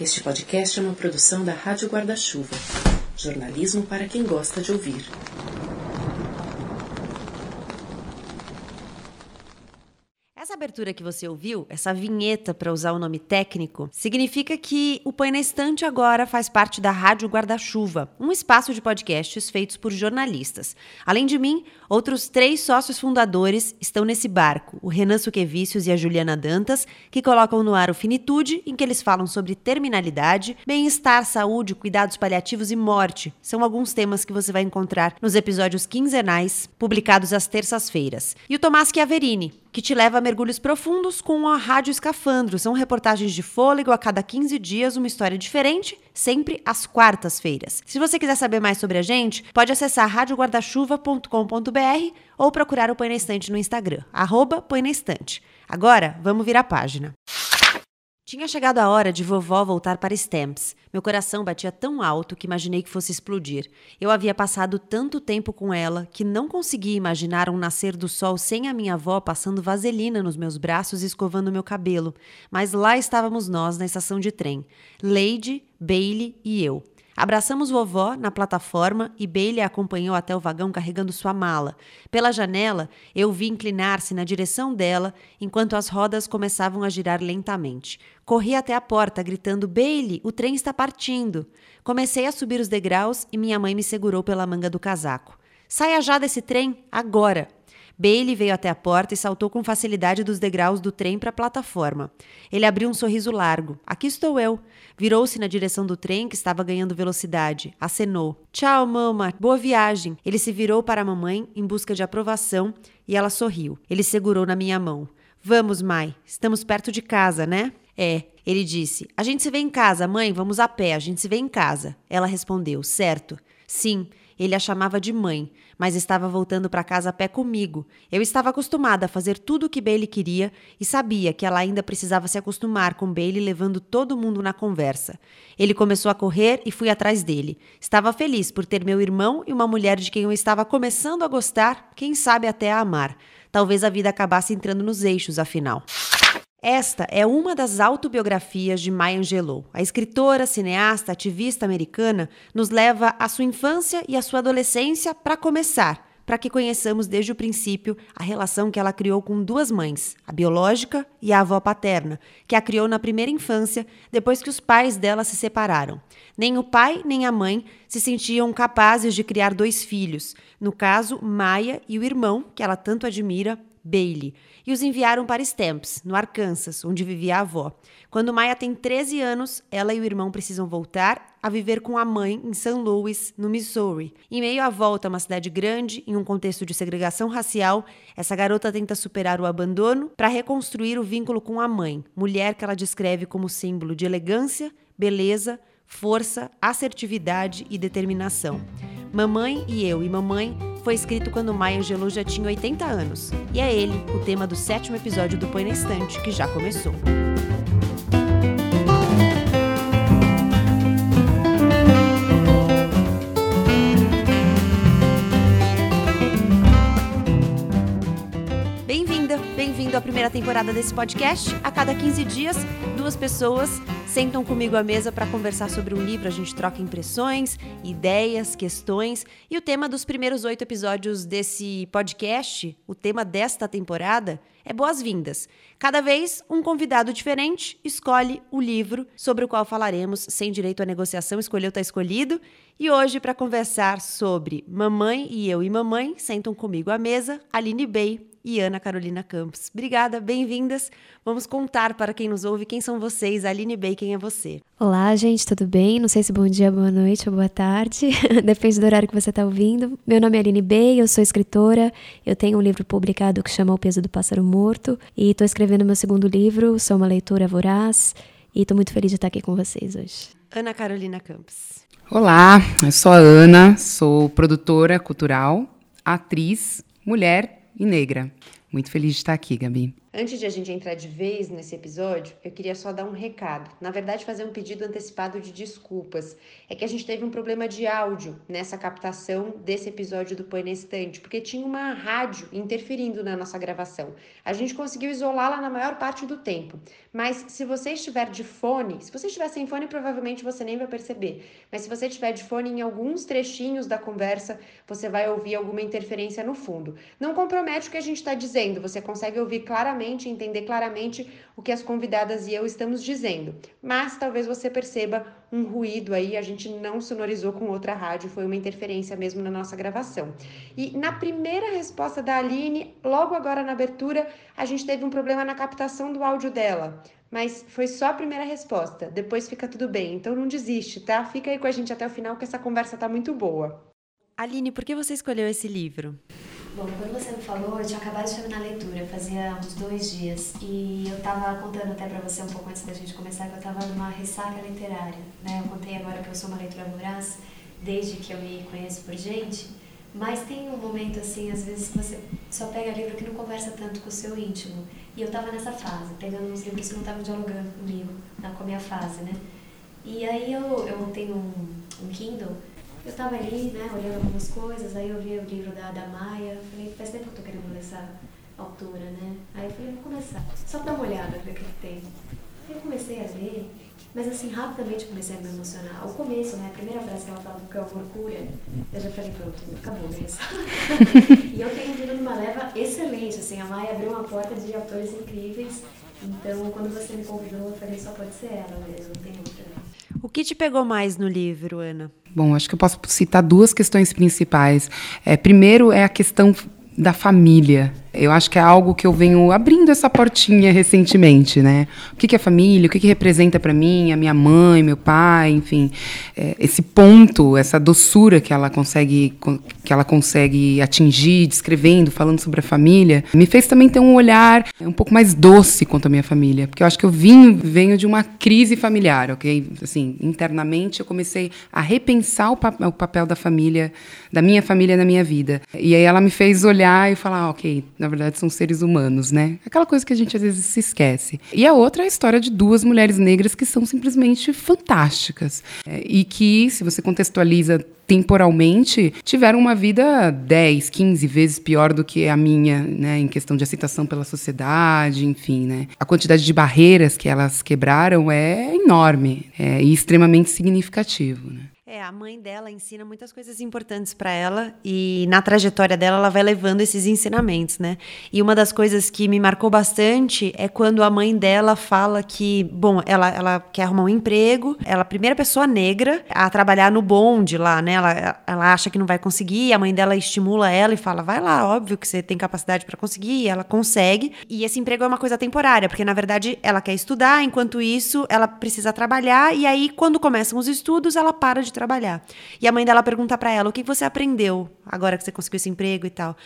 Este podcast é uma produção da Rádio Guarda-Chuva. Jornalismo para quem gosta de ouvir. Essa abertura que você ouviu, essa vinheta para usar o nome técnico, significa que o Põe na Estante agora faz parte da Rádio Guarda-Chuva, um espaço de podcasts feitos por jornalistas. Além de mim, outros três sócios fundadores estão nesse barco: o Renan Suquevicius e a Juliana Dantas, que colocam no ar o Finitude, em que eles falam sobre terminalidade, bem-estar, saúde, cuidados paliativos e morte. São alguns temas que você vai encontrar nos episódios quinzenais, publicados às terças-feiras. E o Tomás Chiaverini, que te leva a mergulhos profundos com a Rádio Escafandro. São reportagens de fôlego a cada 15 dias, uma história diferente, sempre às quartas-feiras. Se você quiser saber mais sobre a gente, pode acessar radioguardachuva.com.br ou procurar o Põe na Estante no Instagram, arroba Põe na Estante. Agora, vamos virar a página. Tinha chegado a hora de vovó voltar para Stamps. Meu coração batia tão alto que imaginei que fosse explodir. Eu havia passado tanto tempo com ela que não conseguia imaginar um nascer do sol sem a minha avó passando vaselina nos meus braços e escovando meu cabelo. Mas lá estávamos nós na estação de trem: Lady, Bailey e eu. Abraçamos vovó na plataforma e Bailey a acompanhou até o vagão carregando sua mala. Pela janela, eu vi inclinar-se na direção dela enquanto as rodas começavam a girar lentamente. Corri até a porta, gritando: Bailey, o trem está partindo. Comecei a subir os degraus e minha mãe me segurou pela manga do casaco. Saia já desse trem, agora! Bailey veio até a porta e saltou com facilidade dos degraus do trem para a plataforma. Ele abriu um sorriso largo. Aqui estou eu. Virou-se na direção do trem, que estava ganhando velocidade. Acenou. Tchau, mama. Boa viagem. Ele se virou para a mamãe em busca de aprovação e ela sorriu. Ele segurou na minha mão. Vamos, Mai. Estamos perto de casa, né? É. Ele disse: A gente se vê em casa, mãe. Vamos a pé. A gente se vê em casa. Ela respondeu: Certo. Sim. Ele a chamava de mãe, mas estava voltando para casa a pé comigo. Eu estava acostumada a fazer tudo o que Bailey queria e sabia que ela ainda precisava se acostumar com Bailey levando todo mundo na conversa. Ele começou a correr e fui atrás dele. Estava feliz por ter meu irmão e uma mulher de quem eu estava começando a gostar, quem sabe até a amar. Talvez a vida acabasse entrando nos eixos, afinal. Esta é uma das autobiografias de Maya Angelou. A escritora, cineasta, ativista americana nos leva à sua infância e à sua adolescência para começar, para que conheçamos desde o princípio a relação que ela criou com duas mães, a biológica e a avó paterna, que a criou na primeira infância, depois que os pais dela se separaram. Nem o pai nem a mãe se sentiam capazes de criar dois filhos, no caso, Maya e o irmão, que ela tanto admira, Bailey, e os enviaram para Stamps, no Arkansas, onde vivia a avó. Quando Maya tem 13 anos, ela e o irmão precisam voltar a viver com a mãe em St. Louis, no Missouri. Em meio à volta a uma cidade grande, em um contexto de segregação racial, essa garota tenta superar o abandono para reconstruir o vínculo com a mãe, mulher que ela descreve como símbolo de elegância, beleza, força, assertividade e determinação. Mamãe e eu e Mamãe foi escrito quando Maya Angelou já tinha 80 anos. E é ele o tema do sétimo episódio do Põe na Estante, que já começou. Primeira temporada desse podcast. A cada 15 dias, duas pessoas sentam comigo à mesa para conversar sobre um livro. A gente troca impressões, ideias, questões. E o tema dos primeiros oito episódios desse podcast, o tema desta temporada, é boas-vindas. Cada vez, um convidado diferente escolhe o livro sobre o qual falaremos sem direito à negociação. Escolheu, está escolhido. E hoje, para conversar sobre Mamãe e Eu e Mamãe, sentam comigo à mesa Aline Bey e Ana Carolina Campos. Obrigada, bem-vindas. Vamos contar para quem nos ouve quem são vocês. Aline Bey, quem é você? Olá, gente, tudo bem? Não sei se bom dia, boa noite ou boa tarde, depende do horário que você está ouvindo. Meu nome é Aline Bey, eu sou escritora, eu tenho um livro publicado que chama O Peso do Pássaro Morto e estou escrevendo meu segundo livro, sou uma leitora voraz e estou muito feliz de estar aqui com vocês hoje. Ana Carolina Campos. Olá, eu sou a Ana, sou produtora cultural, atriz, mulher e negra. Muito feliz de estar aqui, Gabi. Antes de a gente entrar de vez nesse episódio, eu queria só dar um recado. Na verdade, fazer um pedido antecipado de desculpas. É que a gente teve um problema de áudio nessa captação desse episódio do Põe na Estante, porque tinha uma rádio interferindo na nossa gravação. A gente conseguiu isolá-la na maior parte do tempo. Mas se você estiver de fone, se você estiver sem fone, provavelmente você nem vai perceber. Mas se você estiver de fone em alguns trechinhos da conversa, você vai ouvir alguma interferência no fundo. Não compromete o que a gente está dizendo, você consegue ouvir claramente entender claramente o que as convidadas e eu estamos dizendo. Mas talvez você perceba um ruído aí, a gente não sonorizou com outra rádio, foi uma interferência mesmo na nossa gravação. E na primeira resposta da Aline, logo agora na abertura, a gente teve um problema na captação do áudio dela. Mas foi só a primeira resposta, depois fica tudo bem, então não desiste, tá? Fica aí com a gente até o final que essa conversa tá muito boa. Aline, por que você escolheu esse livro? Bom, quando você me falou, eu tinha acabado de terminar a leitura, fazia uns dois dias, e eu estava contando até para você um pouco antes da gente começar que eu estava numa ressaca literária, né? Eu contei agora que eu sou uma leitura voraz desde que eu me conheço por gente, mas tem um momento assim, às vezes que você só pega livro que não conversa tanto com o seu íntimo. E eu estava nessa fase, pegando uns livros que não estavam dialogando comigo, com a minha fase, né? E aí eu, eu tenho um, um Kindle eu estava ali, né, olhando algumas coisas, aí eu vi o livro da, da Maia, falei, faz tempo que eu tô querendo ler essa autora, né? Aí eu falei, vou começar, só pra dar uma olhada, ver o que tem. Aí eu comecei a ler, mas assim, rapidamente comecei a me emocionar. O começo, né, a primeira frase que ela fala do que é o cura, eu já falei, pronto, acabou mesmo. e eu tenho vindo numa leva excelente, assim, a Maia abriu uma porta de autores incríveis, então quando você me convidou, eu falei, só pode ser ela mesmo, não tem outra. O que te pegou mais no livro, Ana? Bom, acho que eu posso citar duas questões principais. É, primeiro é a questão da família. Eu acho que é algo que eu venho abrindo essa portinha recentemente, né? O que, que é família? O que, que representa para mim? A minha mãe, meu pai, enfim, é, esse ponto, essa doçura que ela consegue que ela consegue atingir, descrevendo, falando sobre a família, me fez também ter um olhar um pouco mais doce quanto à minha família, porque eu acho que eu vim venho de uma crise familiar, ok? Assim, internamente eu comecei a repensar o, pa o papel da família, da minha família na minha vida, e aí ela me fez olhar e falar, ok na verdade são seres humanos, né? Aquela coisa que a gente às vezes se esquece. E a outra é a história de duas mulheres negras que são simplesmente fantásticas. É, e que, se você contextualiza temporalmente, tiveram uma vida 10, 15 vezes pior do que a minha, né, em questão de aceitação pela sociedade, enfim, né. A quantidade de barreiras que elas quebraram é enorme é, e extremamente significativo, né. É, a mãe dela ensina muitas coisas importantes para ela e na trajetória dela ela vai levando esses ensinamentos, né? E uma das coisas que me marcou bastante é quando a mãe dela fala que, bom, ela, ela quer arrumar um emprego, ela é a primeira pessoa negra a trabalhar no bonde lá, né? Ela, ela acha que não vai conseguir, a mãe dela estimula ela e fala: vai lá, óbvio que você tem capacidade para conseguir, e ela consegue. E esse emprego é uma coisa temporária, porque na verdade ela quer estudar, enquanto isso ela precisa trabalhar, e aí quando começam os estudos ela para de trabalhar trabalhar. E a mãe dela pergunta para ela: "O que você aprendeu agora que você conseguiu esse emprego e tal?"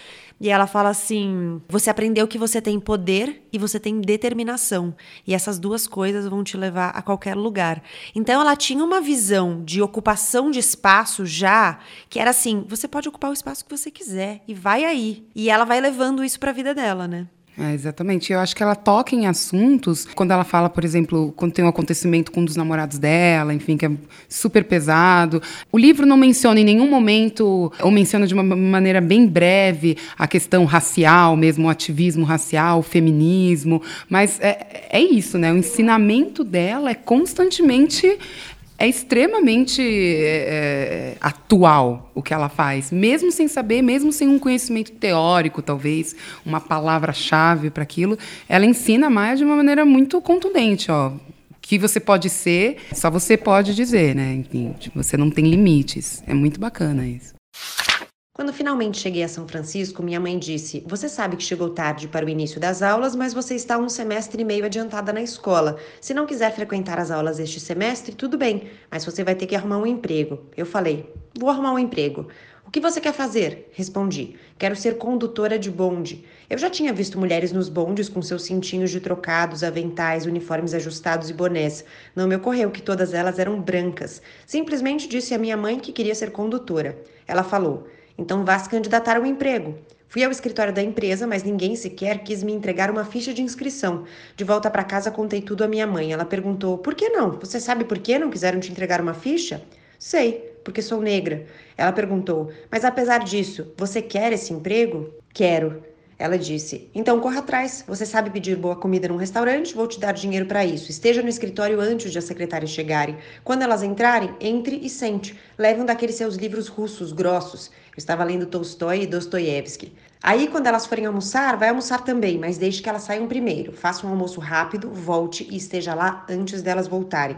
E ela fala assim: "Você aprendeu que você tem poder e você tem determinação, e essas duas coisas vão te levar a qualquer lugar." Então ela tinha uma visão de ocupação de espaço já, que era assim: você pode ocupar o espaço que você quiser e vai aí. E ela vai levando isso para a vida dela, né? É, exatamente. Eu acho que ela toca em assuntos, quando ela fala, por exemplo, quando tem um acontecimento com um dos namorados dela, enfim, que é super pesado. O livro não menciona em nenhum momento, ou menciona de uma maneira bem breve, a questão racial mesmo, o ativismo racial, o feminismo. Mas é, é isso, né? O ensinamento dela é constantemente é extremamente é, atual o que ela faz, mesmo sem saber, mesmo sem um conhecimento teórico, talvez, uma palavra-chave para aquilo, ela ensina mais de uma maneira muito contundente, ó. Que você pode ser, só você pode dizer, né? Enfim, tipo, você não tem limites. É muito bacana isso. Quando finalmente cheguei a São Francisco, minha mãe disse: Você sabe que chegou tarde para o início das aulas, mas você está um semestre e meio adiantada na escola. Se não quiser frequentar as aulas este semestre, tudo bem, mas você vai ter que arrumar um emprego. Eu falei: Vou arrumar um emprego. O que você quer fazer? Respondi: Quero ser condutora de bonde. Eu já tinha visto mulheres nos bondes com seus cintinhos de trocados, aventais, uniformes ajustados e bonés. Não me ocorreu que todas elas eram brancas. Simplesmente disse à minha mãe que queria ser condutora. Ela falou: Então vá se candidatar ao emprego. Fui ao escritório da empresa, mas ninguém sequer quis me entregar uma ficha de inscrição. De volta para casa, contei tudo à minha mãe. Ela perguntou: Por que não? Você sabe por que não quiseram te entregar uma ficha? Sei, porque sou negra. Ela perguntou: Mas apesar disso, você quer esse emprego? Quero. Ela disse: Então corra atrás. Você sabe pedir boa comida num restaurante? Vou te dar dinheiro para isso. Esteja no escritório antes de as secretárias chegarem. Quando elas entrarem, entre e sente. Leve um daqueles seus livros russos grossos. Eu estava lendo Tolstói e Dostoiévski. Aí, quando elas forem almoçar, vai almoçar também, mas deixe que elas saiam primeiro. Faça um almoço rápido, volte e esteja lá antes delas voltarem.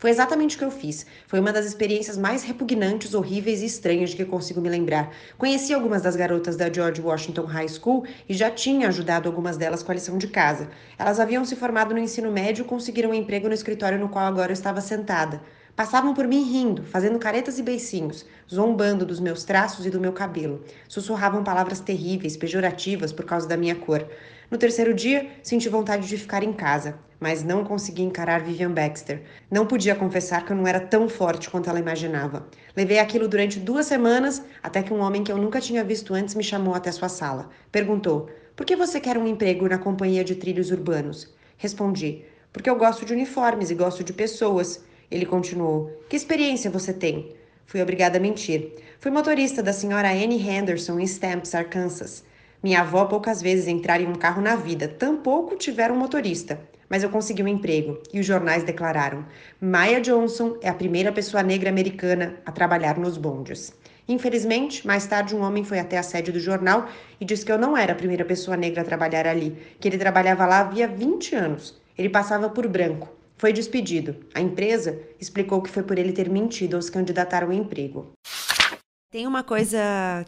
Foi exatamente o que eu fiz. Foi uma das experiências mais repugnantes, horríveis e estranhas de que consigo me lembrar. Conheci algumas das garotas da George Washington High School e já tinha ajudado algumas delas com a lição de casa. Elas haviam se formado no ensino médio e conseguiram um emprego no escritório no qual agora eu estava sentada. Passavam por mim rindo, fazendo caretas e beicinhos, zombando dos meus traços e do meu cabelo. Sussurravam palavras terríveis, pejorativas por causa da minha cor. No terceiro dia, senti vontade de ficar em casa, mas não consegui encarar Vivian Baxter. Não podia confessar que eu não era tão forte quanto ela imaginava. Levei aquilo durante duas semanas, até que um homem que eu nunca tinha visto antes me chamou até sua sala. Perguntou: Por que você quer um emprego na companhia de trilhos urbanos? Respondi: Porque eu gosto de uniformes e gosto de pessoas. Ele continuou: Que experiência você tem? Fui obrigada a mentir. Fui motorista da senhora Annie Henderson em Stamps, Arkansas. Minha avó poucas vezes entrara em um carro na vida, tampouco tiveram um motorista. Mas eu consegui um emprego e os jornais declararam: Maya Johnson é a primeira pessoa negra americana a trabalhar nos bondes. Infelizmente, mais tarde um homem foi até a sede do jornal e disse que eu não era a primeira pessoa negra a trabalhar ali, que ele trabalhava lá havia 20 anos. Ele passava por branco. Foi despedido. A empresa explicou que foi por ele ter mentido ao se candidatar ao emprego. Tem uma coisa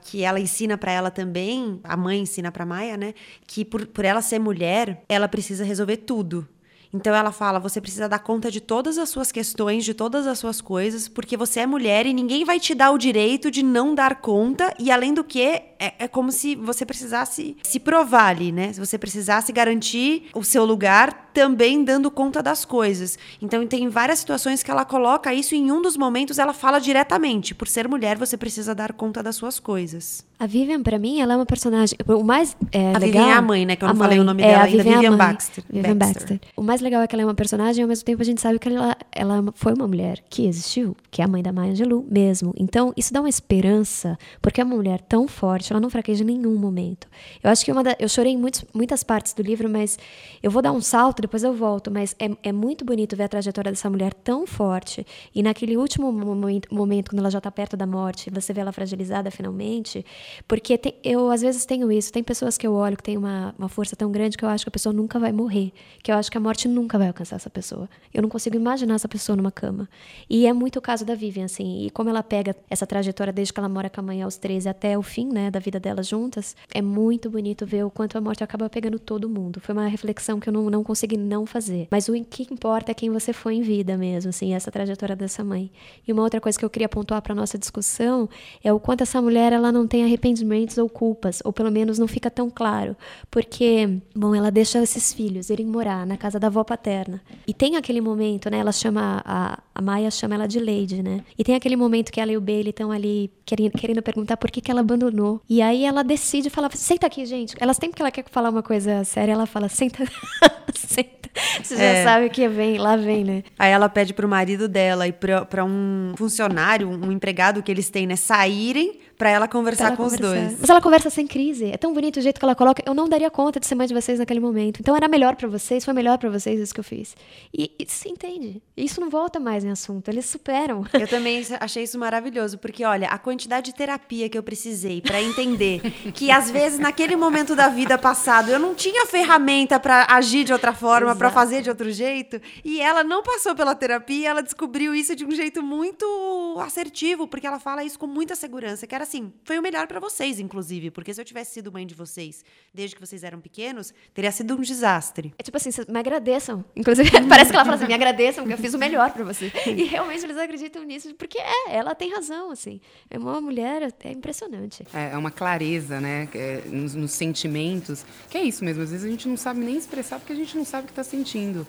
que ela ensina para ela também, a mãe ensina para Maia, né? Que por, por ela ser mulher, ela precisa resolver tudo. Então ela fala: você precisa dar conta de todas as suas questões, de todas as suas coisas, porque você é mulher e ninguém vai te dar o direito de não dar conta. E além do que, é, é como se você precisasse se provar ali, né? Se você precisasse garantir o seu lugar também dando conta das coisas. Então tem várias situações que ela coloca isso e em um dos momentos ela fala diretamente: por ser mulher, você precisa dar conta das suas coisas. A Vivian, para mim, ela é uma personagem. O mais é, a legal. Vivian é a mãe, né? Que eu não a falei mãe. o nome é, dela a ainda. Vivian, é a Vivian mãe. Baxter. Vivian Baxter. Baxter. O mais legal é que ela é uma personagem ao mesmo tempo a gente sabe que ela, ela foi uma mulher que existiu, que é a mãe da Maya Angelou mesmo. Então, isso dá uma esperança, porque é uma mulher tão forte, ela não fraqueja em nenhum momento. Eu acho que uma da, eu chorei em muitos, muitas partes do livro, mas eu vou dar um salto, depois eu volto. Mas é, é muito bonito ver a trajetória dessa mulher tão forte. E naquele último momento, momento quando ela já está perto da morte, você vê ela fragilizada finalmente. Porque tem, eu, às vezes, tenho isso. Tem pessoas que eu olho que tem uma, uma força tão grande que eu acho que a pessoa nunca vai morrer. Que eu acho que a morte nunca vai alcançar essa pessoa. Eu não consigo imaginar essa pessoa numa cama. E é muito o caso da Vivian, assim. E como ela pega essa trajetória desde que ela mora com a mãe aos 13 até o fim, né, da vida delas juntas, é muito bonito ver o quanto a morte acaba pegando todo mundo. Foi uma reflexão que eu não, não consegui não fazer. Mas o que importa é quem você foi em vida mesmo, assim, essa trajetória dessa mãe. E uma outra coisa que eu queria pontuar para nossa discussão é o quanto essa mulher ela não tem arrependimentos ou culpas, ou pelo menos não fica tão claro, porque, bom, ela deixa esses filhos irem morar na casa da avó paterna. E tem aquele momento, né, ela chama a, a Maia chama ela de Lady, né? E tem aquele momento que ela e o Bailey estão ali querendo, querendo perguntar por que, que ela abandonou. E aí ela decide falar: senta aqui, gente. Ela sempre que ela quer falar uma coisa séria, ela fala: senta, senta. Você já É. sabe que vem, lá vem, né? Aí ela pede pro marido dela e pra, pra um funcionário, um empregado que eles têm, né, saírem pra ela conversar Pra ela com os conversar. dois. Mas ela conversa sem crise. É tão bonito o jeito que ela coloca. Eu não daria conta de ser mãe de vocês naquele momento. Então era melhor pra vocês, foi melhor pra vocês isso que eu fiz. E, se entende. Isso não volta mais em assunto. Eles superam. Eu também achei isso maravilhoso, porque olha, a quantidade de terapia que eu precisei pra entender que às vezes naquele momento da vida passado eu não tinha ferramenta pra agir de outra forma, pra Exato. fazer de outro jeito, e ela não passou pela terapia, ela descobriu isso de um jeito muito assertivo, porque ela fala isso com muita segurança, que era assim, foi o melhor pra vocês, inclusive, porque se eu tivesse sido mãe de vocês desde que vocês eram pequenos, teria sido um desastre. É tipo assim, vocês me agradeçam. Inclusive, parece que ela fala assim, me agradeçam, porque eu fiz o melhor pra você. E realmente eles acreditam nisso, porque é, ela tem razão, assim. É uma mulher, é impressionante. É é uma clareza, né? é, nos, nos sentimentos. Que é isso mesmo, às vezes a gente não sabe nem expressar porque a gente não sabe o que está sentindo.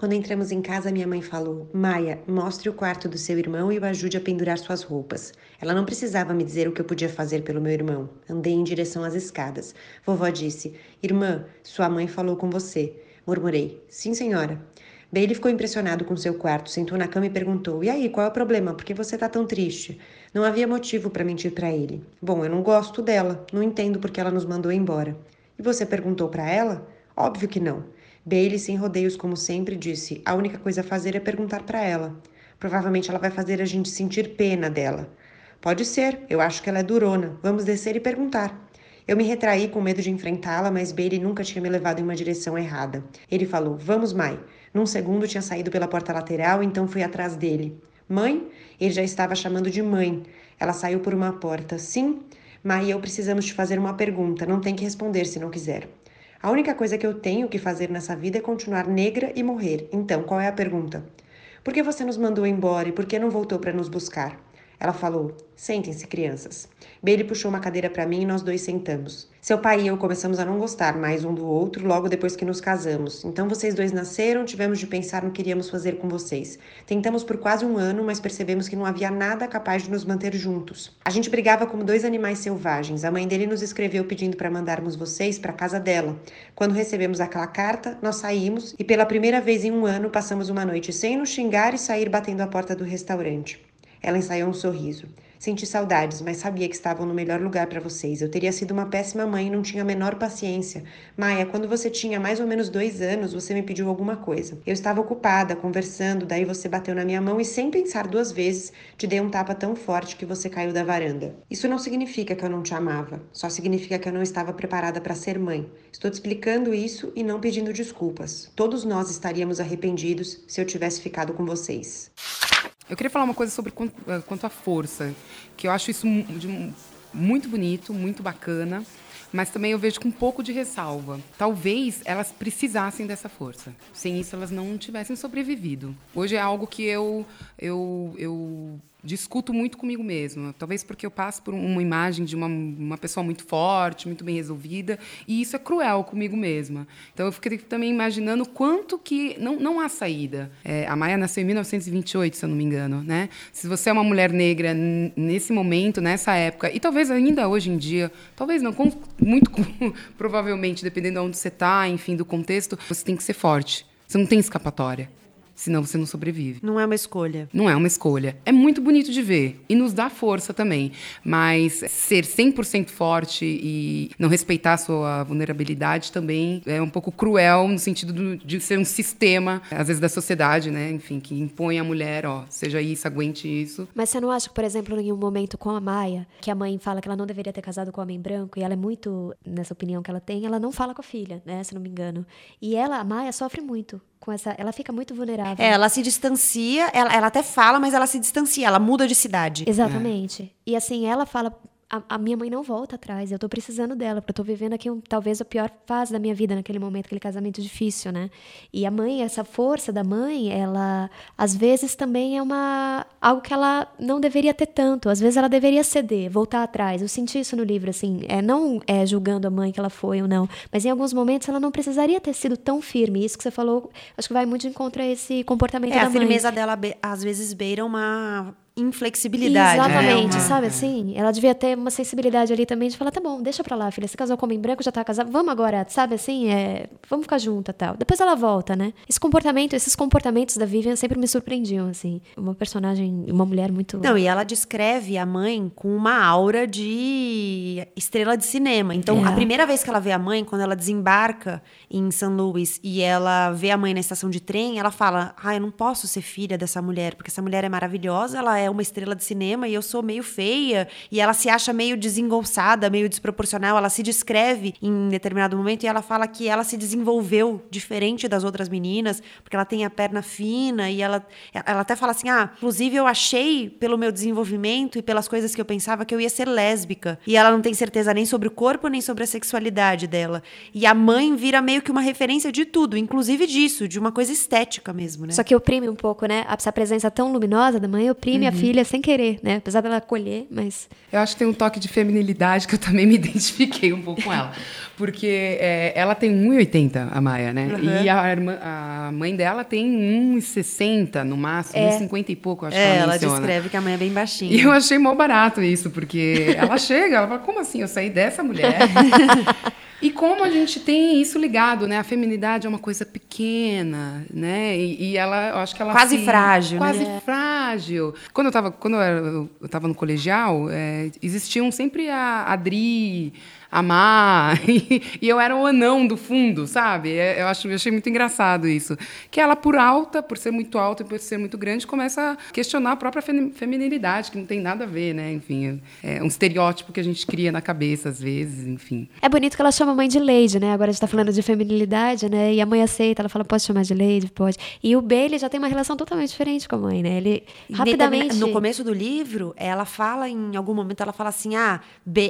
Quando entramos em casa, minha mãe falou: Maia, mostre o quarto do seu irmão e o ajude a pendurar suas roupas. Ela não precisava me dizer o que eu podia fazer pelo meu irmão. Andei em direção às escadas. Vovó disse: Irmã, sua mãe falou com você. Murmurei: Sim, senhora. Bailey ficou impressionado com seu quarto, sentou na cama e perguntou: E aí, qual é o problema? Por que você está tão triste? Não havia motivo para mentir para ele. Bom, eu não gosto dela, não entendo porque ela nos mandou embora. E você perguntou para ela? Óbvio que não. Bailey, sem rodeios como sempre, disse: A única coisa a fazer é perguntar para ela. Provavelmente ela vai fazer a gente sentir pena dela. Pode ser, eu acho que ela é durona. Vamos descer e perguntar. Eu me retraí com medo de enfrentá-la, mas Bailey nunca tinha me levado em uma direção errada. Ele falou: Vamos, Mai. Num segundo tinha saído pela porta lateral, então fui atrás dele. Mãe? Ele já estava chamando de mãe. Ela saiu por uma porta. Sim? Mai e eu precisamos te fazer uma pergunta. Não tem que responder se não quiser. A única coisa que eu tenho que fazer nessa vida é continuar negra e morrer. Então, qual é a pergunta? Por que você nos mandou embora e por que não voltou para nos buscar? Ela falou: Sentem-se, crianças. Bailey puxou uma cadeira para mim e nós dois sentamos. Seu pai e eu começamos a não gostar mais um do outro logo depois que nos casamos. Então vocês dois nasceram, tivemos de pensar no que iríamos fazer com vocês. Tentamos por quase um ano, mas percebemos que não havia nada capaz de nos manter juntos. A gente brigava como dois animais selvagens. A mãe dele nos escreveu pedindo para mandarmos vocês para casa dela. Quando recebemos aquela carta, nós saímos e pela primeira vez em um ano passamos uma noite sem nos xingar e sair batendo a porta do restaurante. Ela ensaiou um sorriso. Senti saudades, mas sabia que estavam no melhor lugar para vocês. Eu teria sido uma péssima mãe e não tinha a menor paciência. Maia, quando você tinha mais ou menos dois anos, você me pediu alguma coisa. Eu estava ocupada, conversando, daí você bateu na minha mão e, sem pensar duas vezes, te dei um tapa tão forte que você caiu da varanda. Isso não significa que eu não te amava, só significa que eu não estava preparada para ser mãe. Estou te explicando isso e não pedindo desculpas. Todos nós estaríamos arrependidos se eu tivesse ficado com vocês. Eu queria falar uma coisa sobre quanto, eh, quanto à força, que eu acho isso muito bonito, muito bacana, mas também eu vejo com um pouco de ressalva. Talvez elas precisassem dessa força. Sem isso, elas não tivessem sobrevivido. Hoje é algo que eu, eu, eu discuto muito comigo mesma. Talvez porque eu passo por uma imagem de uma, uma pessoa muito forte, muito bem resolvida, e isso é cruel comigo mesma. Então eu fiquei também imaginando quanto que não, não há saída. É, a Maia nasceu em 1928, se eu não me engano, né? Se você é uma mulher negra nesse momento, nessa época, e talvez ainda hoje em dia, talvez não, com, muito provavelmente, dependendo de onde você está, enfim, do contexto, você tem que ser forte. Você não tem escapatória senão você não sobrevive. Não é uma escolha. Não é uma escolha. É muito bonito de ver e nos dá força também, mas ser 100% forte e não respeitar a sua vulnerabilidade também é um pouco cruel no sentido de ser um sistema, às vezes da sociedade, né, enfim, que impõe à mulher, ó, seja isso, aguente isso. Mas você não acha que, por exemplo, em um momento com a Maia, que a mãe fala que ela não deveria ter casado com um homem branco e ela é muito, nessa opinião que ela tem, ela não fala com a filha, né, se não me engano. E ela, a Maia, sofre muito com essa. Ela fica muito vulnerável. É, ela se distancia, ela, ela até fala, mas ela se distancia, ela muda de cidade. Exatamente. É. E assim, ela fala a, a, minha mãe não volta atrás, eu tô precisando dela, porque eu tô vivendo aqui um, talvez a pior fase da minha vida naquele momento, aquele casamento difícil, né? E a mãe, essa força da mãe, ela às vezes também é uma algo que ela não deveria ter tanto, às vezes ela deveria ceder, voltar atrás. Eu senti isso no livro assim, é não é julgando a mãe que ela foi ou não, mas em alguns momentos ela não precisaria ter sido tão firme. Isso que você falou, acho que vai muito de encontro a esse comportamento é, da mãe. a firmeza dela às vezes beira uma inflexibilidade. Exatamente, né? sabe assim? Ela devia ter uma sensibilidade ali também de falar, tá bom, deixa pra lá, filha. Você casou com homem branco, já tá casado, vamos agora, sabe assim? É, vamos ficar junta tal. Depois ela volta, né? Esse comportamento, esses comportamentos da Vivian sempre me surpreendiam, assim. Uma personagem, uma mulher muito. Não, e ela descreve a mãe com uma aura de estrela de cinema. Então, é. a primeira vez que ela vê a mãe, quando ela desembarca em São Luís e ela vê a mãe na estação de trem, ela fala: Ah, eu não posso ser filha dessa mulher, porque essa mulher é maravilhosa, ela é uma estrela de cinema e eu sou meio feia. E ela se acha meio desengolçada, meio desproporcional. Ela se descreve em determinado momento e ela fala que ela se desenvolveu diferente das outras meninas, porque ela tem a perna fina e ela, ela até fala assim: ah, inclusive eu achei, pelo meu desenvolvimento e pelas coisas que eu pensava, que eu ia ser lésbica. E ela não tem certeza nem sobre o corpo, nem sobre a sexualidade dela. E a mãe vira meio que uma referência de tudo, inclusive disso, de uma coisa estética mesmo, né? Só que oprime um pouco, né? Essa presença tão luminosa da mãe oprime uhum. a filha sem querer, né? Apesar dela acolher, mas. Eu acho que tem um toque de feminilidade que eu também me identifiquei um pouco com ela. Porque é, ela tem 1,80, a Maia, né? Uhum. E a, irmã, a mãe dela tem 1,60 no máximo, é. 1,50 e pouco, acho é, que ela, ela menciona. descreve que a mãe é bem baixinha. E eu achei mó barato isso, porque ela chega, ela fala, como assim? Eu saí dessa mulher? E como a gente tem isso ligado, né? A feminidade é uma coisa pequena, né? E, e ela, eu acho que ela quase frágil, quase né? frágil. Quando eu estava, quando eu estava no colegial, é, existiam sempre a Adri, amar. E, e, eu era o anão do fundo, sabe? É, eu, acho, eu achei muito engraçado isso. Que ela, por alta, por ser muito alta e por ser muito grande, começa a questionar a própria feminilidade, que não tem nada a ver, né? Enfim, é um estereótipo que a gente cria na cabeça, às vezes, enfim. É bonito que ela chama a mãe de Lady, né? Agora a gente tá falando de feminilidade, né? E a mãe aceita, ela fala, pode chamar de Lady? Pode. E o Bailey já tem uma relação totalmente diferente com a mãe, né? Ele, rapidamente... No começo do livro, ela fala, em algum momento, ela fala assim, ah,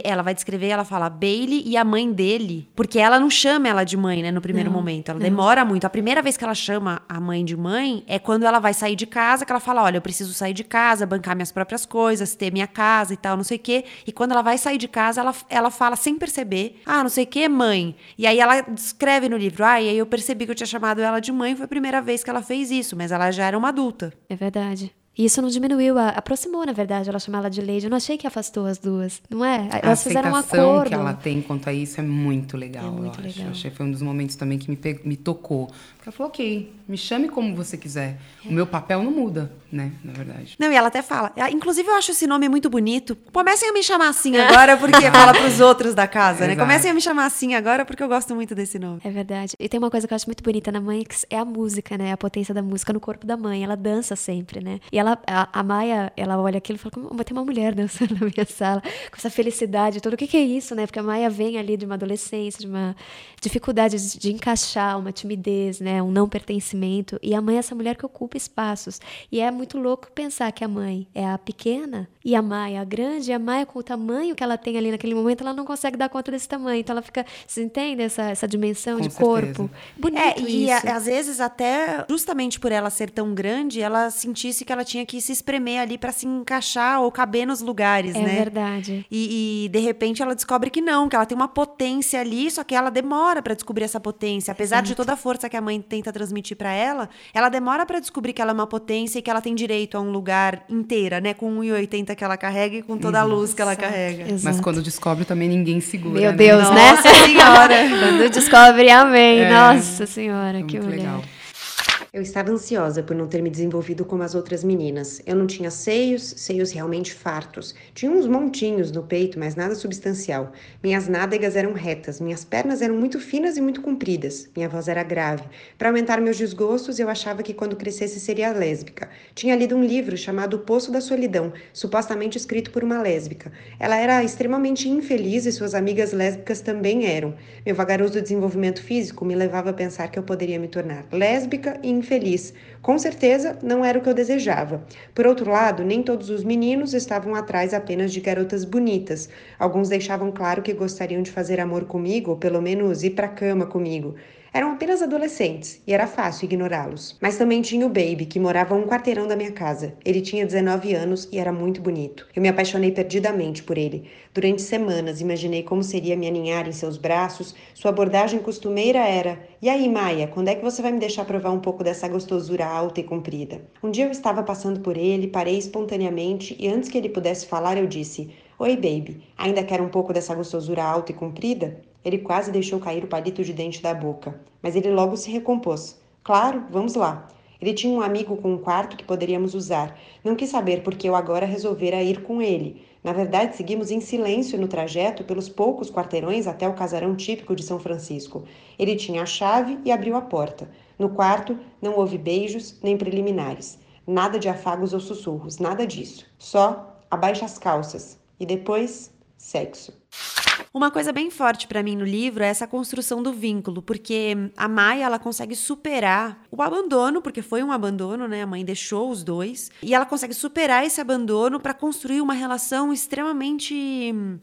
ela vai descrever, ela fala, Bailey e a mãe dele. Porque ela não chama ela de mãe, né, no primeiro não, momento. Ela não. demora muito. A primeira vez que ela chama a mãe de mãe é quando ela vai sair de casa, que ela fala: olha, eu preciso sair de casa, bancar minhas próprias coisas, ter minha casa e tal, não sei o quê. E quando ela vai sair de casa, ela, ela fala sem perceber: ah, não sei o quê, mãe. E aí ela descreve no livro: ah, e aí eu percebi que eu tinha chamado ela de mãe, foi a primeira vez que ela fez isso, mas ela já era uma adulta. É verdade. E isso não diminuiu, a, aproximou, na verdade, ela chamar ela de Lady. Eu não achei que afastou as duas, não é? Elas a fizeram um acordo. que ela tem quanto a isso é muito legal, é muito eu legal. acho. Achei que foi um dos momentos também que me, me tocou. Ela falou, ok, me chame como você quiser. O meu papel não muda, né? Na verdade. Não, e ela até fala. Ah, inclusive, eu acho esse nome muito bonito. Comecem a me chamar assim agora, porque fala pros outros da casa, né? Comecem a me chamar assim agora, porque eu gosto muito desse nome. É verdade. E tem uma coisa que eu acho muito bonita na mãe, que é a música, né? A potência da música no corpo da mãe. Ela dança sempre, né? E ela, a, a Maia, ela olha aquilo e fala, como ter uma mulher dançando na minha sala, com essa felicidade toda. O que, que é isso, né? Porque a Maia vem ali de uma adolescência, de uma dificuldade de, de encaixar, uma timidez, né? Um não pertencimento. E a mãe é essa mulher que ocupa espaços. E é muito louco pensar que a mãe é a pequena e a Maia é a grande, e a Maia, com o tamanho que ela tem ali naquele momento, ela não consegue dar conta desse tamanho. Então ela fica. Você entende essa, essa dimensão com de certeza. corpo? Bonito é, e a, às vezes, até justamente por ela ser tão grande, ela sentisse que ela tinha que se espremer ali para se encaixar ou caber nos lugares, é né? É verdade. E, e, de repente ela descobre que não, que ela tem uma potência ali, só que ela demora para descobrir essa potência. Apesar Exato. de toda a força que a mãe tenta transmitir para ela, ela demora para descobrir que ela é uma potência e que ela tem direito a um lugar inteira, né? Com 1,80 que ela carrega e com toda a luz que ela carrega. Exato. Mas quando descobre também ninguém segura. Meu né? Deus, né? Nossa senhora! quando descobre, amém. É, Nossa senhora, que mulher. Legal. Eu estava ansiosa por não ter me desenvolvido como as outras meninas. Eu não tinha seios, seios realmente fartos. Tinha uns montinhos no peito, mas nada substancial. Minhas nádegas eram retas, minhas pernas eram muito finas e muito compridas. Minha voz era grave. Para aumentar meus desgostos, eu achava que quando crescesse seria lésbica. Tinha lido um livro chamado O Poço da Solidão, supostamente escrito por uma lésbica. Ela era extremamente infeliz e suas amigas lésbicas também eram. Meu vagaroso desenvolvimento físico me levava a pensar que eu poderia me tornar lésbica e infeliz. Com certeza não era o que eu desejava. Por outro lado, nem todos os meninos estavam atrás apenas de garotas bonitas. Alguns deixavam claro que gostariam de fazer amor comigo, ou pelo menos ir para a cama comigo. Eram apenas adolescentes e era fácil ignorá-los. Mas também tinha o Baby, que morava a um quarteirão da minha casa. Ele tinha 19 anos e era muito bonito. Eu me apaixonei perdidamente por ele. Durante semanas imaginei como seria me aninhar em seus braços. Sua abordagem costumeira era: E aí, Maia, quando é que você vai me deixar provar um pouco dessa gostosura alta e comprida? Um dia eu estava passando por ele, parei espontaneamente e antes que ele pudesse falar, eu disse: Oi, baby, ainda quer um pouco dessa gostosura alta e comprida? Ele quase deixou cair o palito de dente da boca, mas ele logo se recompôs. Claro, vamos lá. Ele tinha um amigo com um quarto que poderíamos usar. Não quis saber porque eu agora resolvera ir com ele. Na verdade, seguimos em silêncio no trajeto pelos poucos quarteirões até o casarão típico de São Francisco. Ele tinha a chave e abriu a porta. No quarto, não houve beijos nem preliminares. Nada de afagos ou sussurros, nada disso. Só abaixa as calças, e depois, sexo. Uma coisa bem forte para mim no livro é essa construção do vínculo, porque a Maia ela consegue superar o abandono, porque foi um abandono, né? A mãe deixou os dois, e ela consegue superar esse abandono para construir uma relação extremamente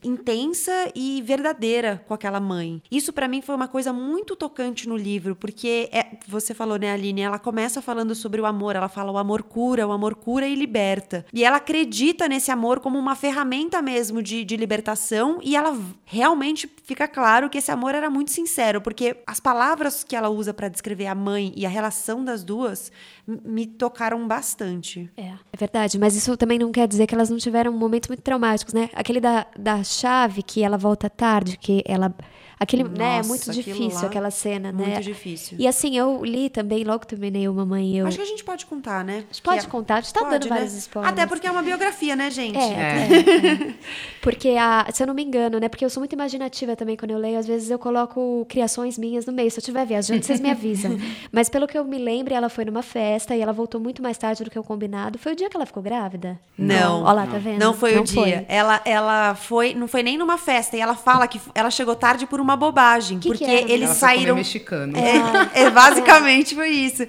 intensa e verdadeira com aquela mãe. Isso para mim foi uma coisa muito tocante no livro, porque é, você falou, né, Aline? Ela começa falando sobre o amor, ela fala o amor cura, o amor cura e liberta. E ela acredita nesse amor como uma ferramenta mesmo de, de libertação, e ela realmente fica claro que esse amor era muito sincero, porque as palavras que ela usa para descrever a mãe e a relação das duas me tocaram bastante. É, é verdade, mas isso também não quer dizer que elas não tiveram momentos muito traumáticos, né? Aquele da, da chave que ela volta tarde, que ela Aquele, Nossa, né, é muito difícil lá, aquela cena, muito né? Muito difícil. E assim, eu li também, logo que terminei o Mamãe e Eu. Acho que a gente pode contar, né? A gente pode é... contar, a gente tá pode, dando né? vários spoilers. Até porque é uma biografia, né, gente? É, é. é. Porque, a, se eu não me engano, né? Porque eu sou muito imaginativa também quando eu leio, às vezes eu coloco criações minhas no meio. Se eu estiver viajando, vocês me avisam. Mas pelo que eu me lembro, ela foi numa festa e ela voltou muito mais tarde do que o combinado. Foi o dia que ela ficou grávida? Não. Olha lá, tá vendo? Não foi não o foi. dia. Ela, ela foi, não foi nem numa festa. E ela fala que ela chegou tarde por uma bobagem que porque que eles ela saíram. mexicano. É, é, basicamente foi isso.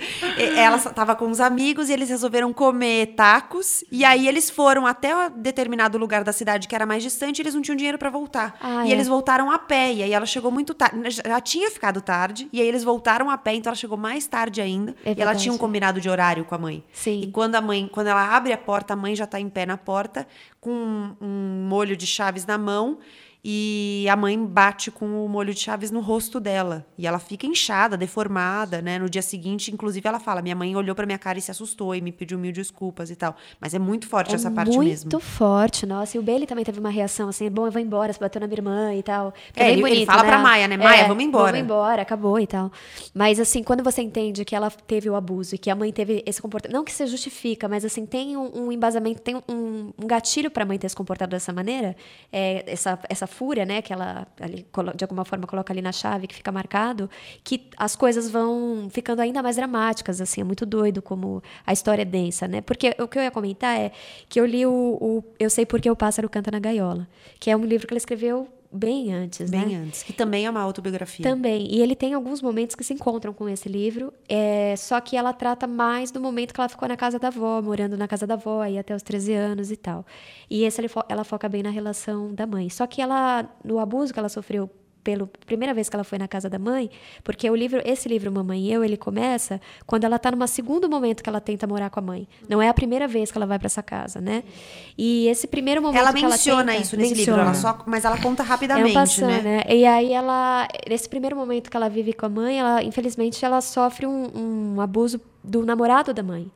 Ela estava com os amigos e eles resolveram comer tacos. E aí eles foram até um determinado lugar da cidade que era mais distante. E eles não tinham dinheiro para voltar. Ah, e é. eles voltaram a pé. E aí ela chegou muito tarde. Já tinha ficado tarde. E aí eles voltaram a pé. Então ela chegou mais tarde ainda. É e ela tinha um combinado de horário com a mãe. Sim. E quando a mãe, quando ela abre a porta, a mãe já tá em pé na porta com um, um molho de chaves na mão e a mãe bate com o molho de chaves no rosto dela. E ela fica inchada, deformada, né? No dia seguinte, inclusive, ela fala: minha mãe olhou pra minha cara e se assustou e me pediu mil desculpas e tal. Mas é muito forte é essa parte muito mesmo. Muito forte, nossa. E o Bailey também teve uma reação assim: bom, eu vou embora, você bateu na minha irmã e tal. Porque é, ele, bonito, ele fala né? pra Maia, né? Maia, é, vamos embora. Vamos embora, acabou e tal. Mas assim, quando você entende que ela teve o abuso e que a mãe teve esse comportamento, não que se justifica, mas assim, tem um, um embasamento, tem um, um gatilho pra mãe ter se comportado dessa maneira, é, essa, essa fúria, né, que ela ali, de alguma forma coloca ali na chave que fica marcado, que as coisas vão ficando ainda mais dramáticas, assim, é muito doido como a história é densa, né? Porque o que eu ia comentar é que eu li o, o Eu Sei Porque o Pássaro Canta na Gaiola, que é um livro que ela escreveu bem antes, bem né? antes. Que também é uma autobiografia. Também. E ele tem alguns momentos que se encontram com esse livro, é, só que ela trata mais do momento que ela ficou na casa da avó, morando na casa da avó, aí até os 13 anos e tal. E esse ela foca bem na relação da mãe. Só que ela, no abuso que ela sofreu pela primeira vez que ela foi na casa da mãe, porque o livro, esse livro Mamãe e Eu, ele começa quando ela está numa segundo momento que ela tenta morar com a mãe. Não é a primeira vez que ela vai para essa casa, né? E esse primeiro momento ela menciona ela tenta, isso nesse menciona. livro, ela só, mas ela conta rapidamente, é um né? né? E aí ela, nesse primeiro momento que ela vive com a mãe, ela infelizmente ela sofre um, um abuso do namorado da mãe.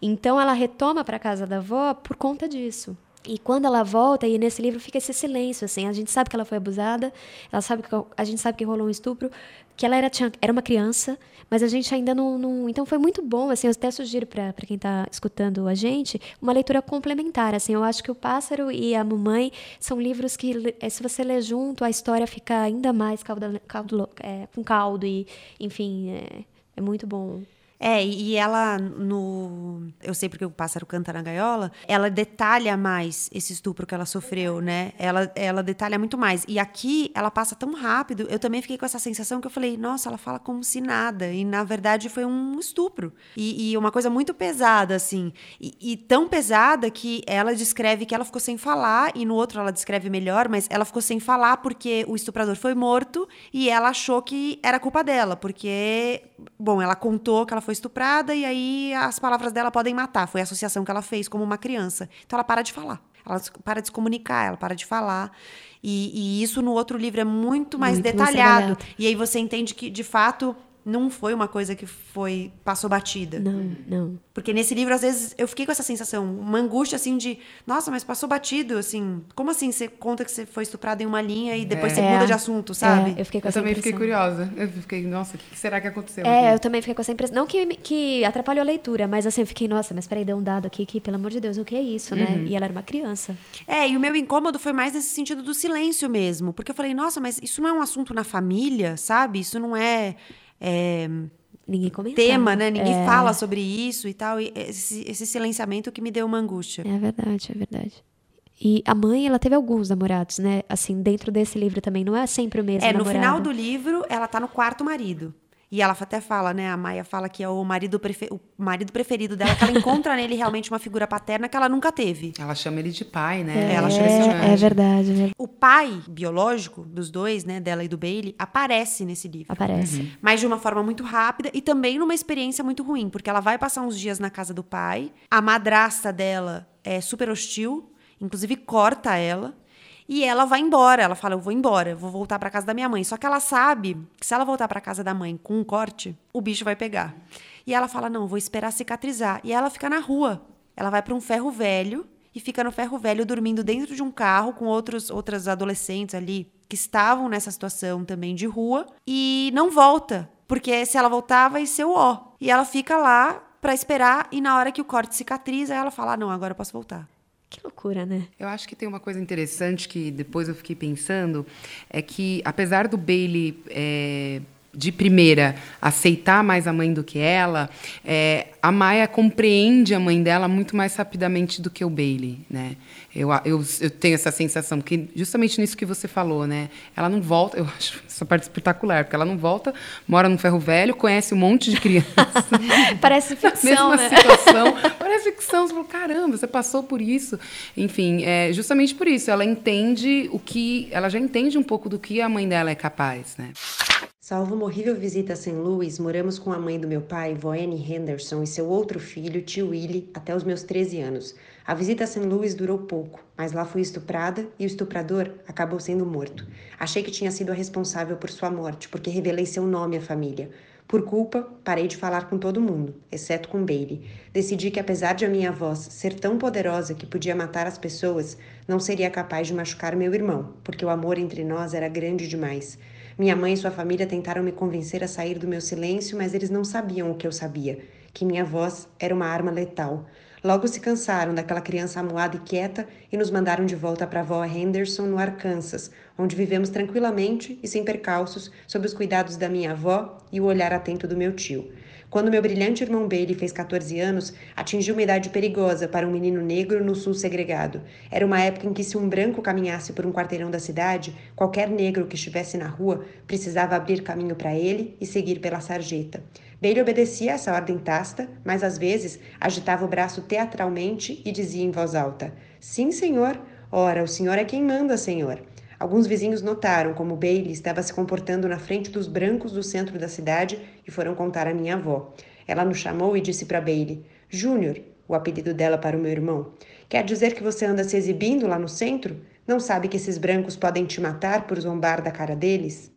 Então ela retoma para casa da avó por conta disso. E quando ela volta, e nesse livro fica esse silêncio, assim, a gente sabe que ela foi abusada, ela sabe que, a gente sabe que rolou um estupro, que ela era, tinha, era uma criança, mas a gente ainda não, não... Então foi muito bom, assim, eu até sugiro para quem está escutando a gente, uma leitura complementar, assim, eu acho que O Pássaro e A Mamãe são livros que, se você ler junto, a história fica ainda mais caldo, caldo, é, com caldo e, enfim, é, é muito bom. É, e ela no. Eu sei porque o pássaro canta na gaiola, ela detalha mais esse estupro que ela sofreu, né? Ela, ela detalha muito mais. E aqui ela passa tão rápido, eu também fiquei com essa sensação que eu falei, nossa, ela fala como se nada. E na verdade foi um estupro. E, e uma coisa muito pesada, assim. E, e, tão pesada que ela descreve que ela ficou sem falar, e no outro ela descreve melhor, mas ela ficou sem falar porque o estuprador foi morto e ela achou que era culpa dela, porque, bom, ela contou que ela foi estuprada e aí as palavras dela podem matar. Foi a associação que ela fez como uma criança. Então ela para de falar. Ela para de se comunicar, ela para de falar. E, e isso no outro livro é muito mais muito detalhado. Mais e aí você entende que, de fato, não foi uma coisa que foi passou batida. Não, não. Porque nesse livro, às vezes, eu fiquei com essa sensação, uma angústia assim de, nossa, mas passou batido, assim. Como assim você conta que você foi estuprada em uma linha e depois é. você muda de assunto, sabe? É, eu fiquei com eu essa também impressão. fiquei curiosa. Eu fiquei, nossa, o que será que aconteceu? É, aqui? eu também fiquei com essa impressão. Não que, que atrapalhou a leitura, mas assim, eu fiquei, nossa, mas peraí, deu um dado aqui que, pelo amor de Deus, o que é isso, né? Uhum. E ela era uma criança. É, e o meu incômodo foi mais nesse sentido do silêncio mesmo. Porque eu falei, nossa, mas isso não é um assunto na família, sabe? Isso não é. É Ninguém comenta. tema, né? Ninguém é. fala sobre isso e tal. E esse, esse silenciamento que me deu uma angústia. É verdade, é verdade. E a mãe, ela teve alguns namorados, né? Assim, dentro desse livro também, não é sempre o mesmo É, no namorado. final do livro, ela tá no quarto marido. E ela até fala, né? A Maia fala que é o marido, prefe- o marido preferido dela, que ela encontra nele realmente uma figura paterna que ela nunca teve. Ela chama ele de pai, né? É, ela acha é, é verdade, né? O pai biológico dos dois, né, dela e do Bailey, aparece nesse livro. Aparece. Mas de uma forma muito rápida e também numa experiência muito ruim, porque ela vai passar uns dias na casa do pai, a madrasta dela é super hostil, inclusive corta ela, e ela vai embora. Ela fala: Eu vou embora, vou voltar pra casa da minha mãe. Só que ela sabe que se ela voltar pra casa da mãe com um corte, o bicho vai pegar. E ela fala: Não, vou esperar cicatrizar. E ela fica na rua. Ela vai pra um ferro velho e fica no ferro velho dormindo dentro de um carro com outros outras adolescentes ali que estavam nessa situação também de rua e não volta, porque se ela voltar vai ser o ó. E ela fica lá pra esperar e na hora que o corte cicatriza, ela fala: ah, "Não, agora eu posso voltar". Que loucura, né? Eu acho que tem uma coisa interessante que depois eu fiquei pensando, é que apesar do Bailey é, de primeira aceitar mais a mãe do que ela, é, a Maia compreende a mãe dela muito mais rapidamente do que o Bailey, né? Eu, eu, eu tenho essa sensação, que justamente nisso que você falou, né? Ela não volta, eu acho essa parte espetacular, porque ela não volta, mora num ferro velho, conhece um monte de criança. Parece ficção, mesma né? situação. Parece ficção. Você falou, caramba, você passou por isso. Enfim, é justamente por isso. Ela entende o que. Ela já entende um pouco do que a mãe dela é capaz, né? Salvo uma horrível visita a St. Louis, moramos com a mãe do meu pai, Voane Henderson, e seu outro filho, tio Willie, até os meus 13 anos. A visita a St. Louis durou pouco, mas lá fui estuprada e o estuprador acabou sendo morto. Achei que tinha sido a responsável por sua morte, porque revelei seu nome à família. Por culpa, parei de falar com todo mundo, exceto com Bailey. Decidi que, apesar de a minha voz ser tão poderosa que podia matar as pessoas, não seria capaz de machucar meu irmão, porque o amor entre nós era grande demais. Minha mãe e sua família tentaram me convencer a sair do meu silêncio, mas eles não sabiam o que eu sabia: que minha voz era uma arma letal. Logo se cansaram daquela criança amuada e quieta e nos mandaram de volta para a avó Henderson, no Arkansas, onde vivemos tranquilamente e sem percalços, sob os cuidados da minha avó e o olhar atento do meu tio. Quando meu brilhante irmão Bailey fez 14 anos, atingiu uma idade perigosa para um menino negro no sul segregado. Era uma época em que, se um branco caminhasse por um quarteirão da cidade, qualquer negro que estivesse na rua precisava abrir caminho para ele e seguir pela sarjeta. Bailey obedecia essa ordem tácita, mas às vezes agitava o braço teatralmente e dizia em voz alta: Sim, senhor. Ora, o senhor é quem manda, senhor. Alguns vizinhos notaram como Bailey estava se comportando na frente dos brancos do centro da cidade e foram contar à minha avó. Ela nos chamou e disse para Bailey: Júnior, o apelido dela para o meu irmão, quer dizer que você anda se exibindo lá no centro? Não sabe que esses brancos podem te matar por zombar da cara deles?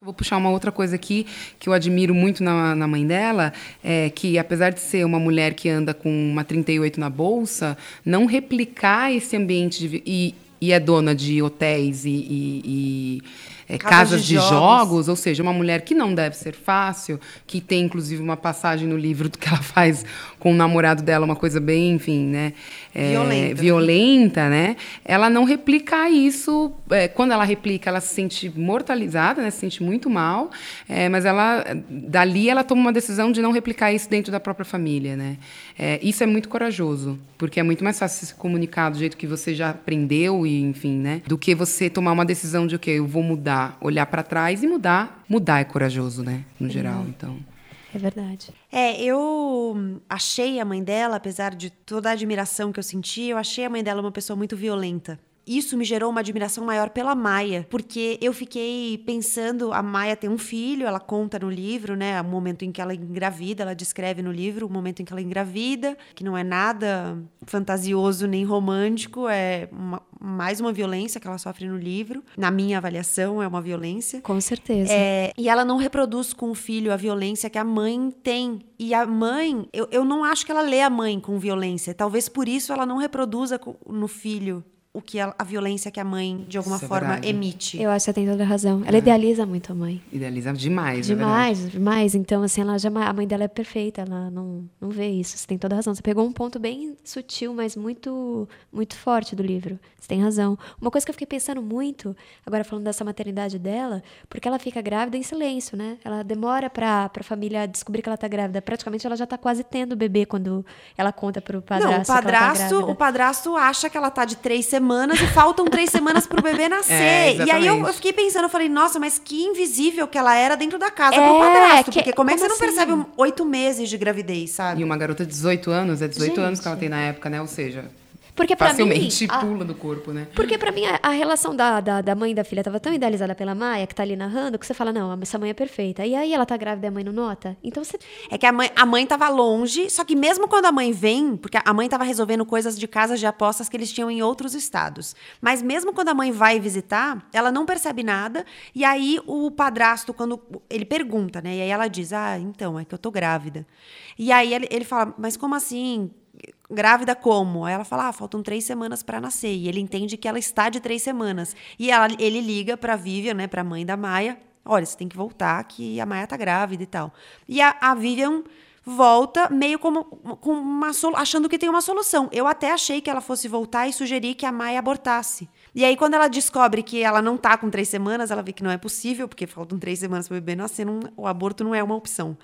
Vou puxar uma outra coisa aqui que eu admiro muito na, na mãe dela, é que apesar de ser uma mulher que anda com uma 38 na bolsa, não replicar esse ambiente de, e, e é dona de hotéis e, e- e, é, Casas casas de de, jogos. jogos. ou seja, uma mulher que não deve ser fácil, que tem inclusive uma passagem no livro que ela faz com o namorado dela, uma coisa bem, enfim, né? é, Violenta. violenta, né? Ela não replica isso. é, quando ela replica, ela se sente mortalizada, né? Se sente muito mal. é, mas ela, dali, ela toma uma decisão de não replicar isso dentro da própria família, né? É, isso é muito corajoso, porque é muito mais fácil se comunicar do jeito que você já aprendeu e, enfim, né? Do que você tomar uma decisão de o que eu vou mudar, olhar para trás e mudar. Mudar é corajoso, né? No geral, então. É verdade. É, eu achei a mãe dela, apesar de toda a admiração que eu senti, eu achei a mãe dela uma pessoa muito violenta. Isso me gerou uma admiração maior pela Maia, porque eu fiquei pensando, a Maia tem um filho, ela conta no livro, né, o momento em que ela engravida, ela descreve no livro o momento em que ela engravida, que não é nada fantasioso nem romântico, é uma- mais uma violência que ela sofre no livro. Na minha avaliação, é uma violência. Com certeza. É, e ela não reproduz com o filho a violência que a mãe tem. E a mãe, eu, eu não acho que ela lê a mãe com violência. Talvez por isso ela não reproduza no filho o que a, a violência que a mãe, de alguma Isso é forma, é emite. Eu acho que você tem toda a razão. Ela é. idealiza muito a mãe. Idealiza demais, Demais, é demais. Então, assim, ela já, a mãe dela é perfeita, ela não, não vê isso. Você tem toda a razão. Você pegou um ponto bem sutil, mas muito, muito forte do livro. Você tem razão. Uma coisa que eu fiquei pensando muito, agora falando dessa maternidade dela, porque ela fica grávida em silêncio, né? Ela demora pra, pra família descobrir que ela tá grávida. Praticamente ela já tá quase tendo o bebê quando ela conta pro padrasto. Não, o padrasto, tá o padrasto acha que ela tá de três semanas e faltam três semanas pro bebê nascer. É, e aí eu, eu, fiquei pensando, eu falei, nossa, mas que invisível que ela era dentro da casa é, pro padrasto. Que, porque como é que você assim? não percebe oito meses de gravidez, sabe? E uma garota de 18 anos, é 18 Gente. anos que ela tem na época, né? Ou seja, porque Facilmente mim, pula a, do corpo, né? Porque para mim a, a, relação da, da, da, mãe e da filha estava tão idealizada pela Maia, que tá ali narrando, que você fala, não, essa mãe é perfeita. E aí ela tá grávida e a mãe não nota. Então você. É que a mãe, a mãe tava longe, só que mesmo quando a mãe vem, porque a mãe tava resolvendo coisas de casas de apostas que eles tinham em outros estados. Mas mesmo quando a mãe vai visitar, ela não percebe nada. E aí o padrasto, quando ele pergunta, né? E aí ela diz: Ah, então, é que eu tô grávida. E aí ele, ele fala, mas como assim? Grávida como? Aí ela fala, ah, faltam três semanas para nascer. E ele entende que ela está de três semanas. E ela, ele liga para Vivian, né, para a mãe da Maia, olha, você tem que voltar, que a Maia tá grávida e tal. E a, a Vivian volta meio como com uma achando que tem uma solução. Eu até achei que ela fosse voltar e sugerir que a Maia abortasse. E aí, quando ela descobre que ela não tá com três semanas, ela vê que não é possível, porque faltam três semanas para o bebê nascer, não, o aborto não é uma opção.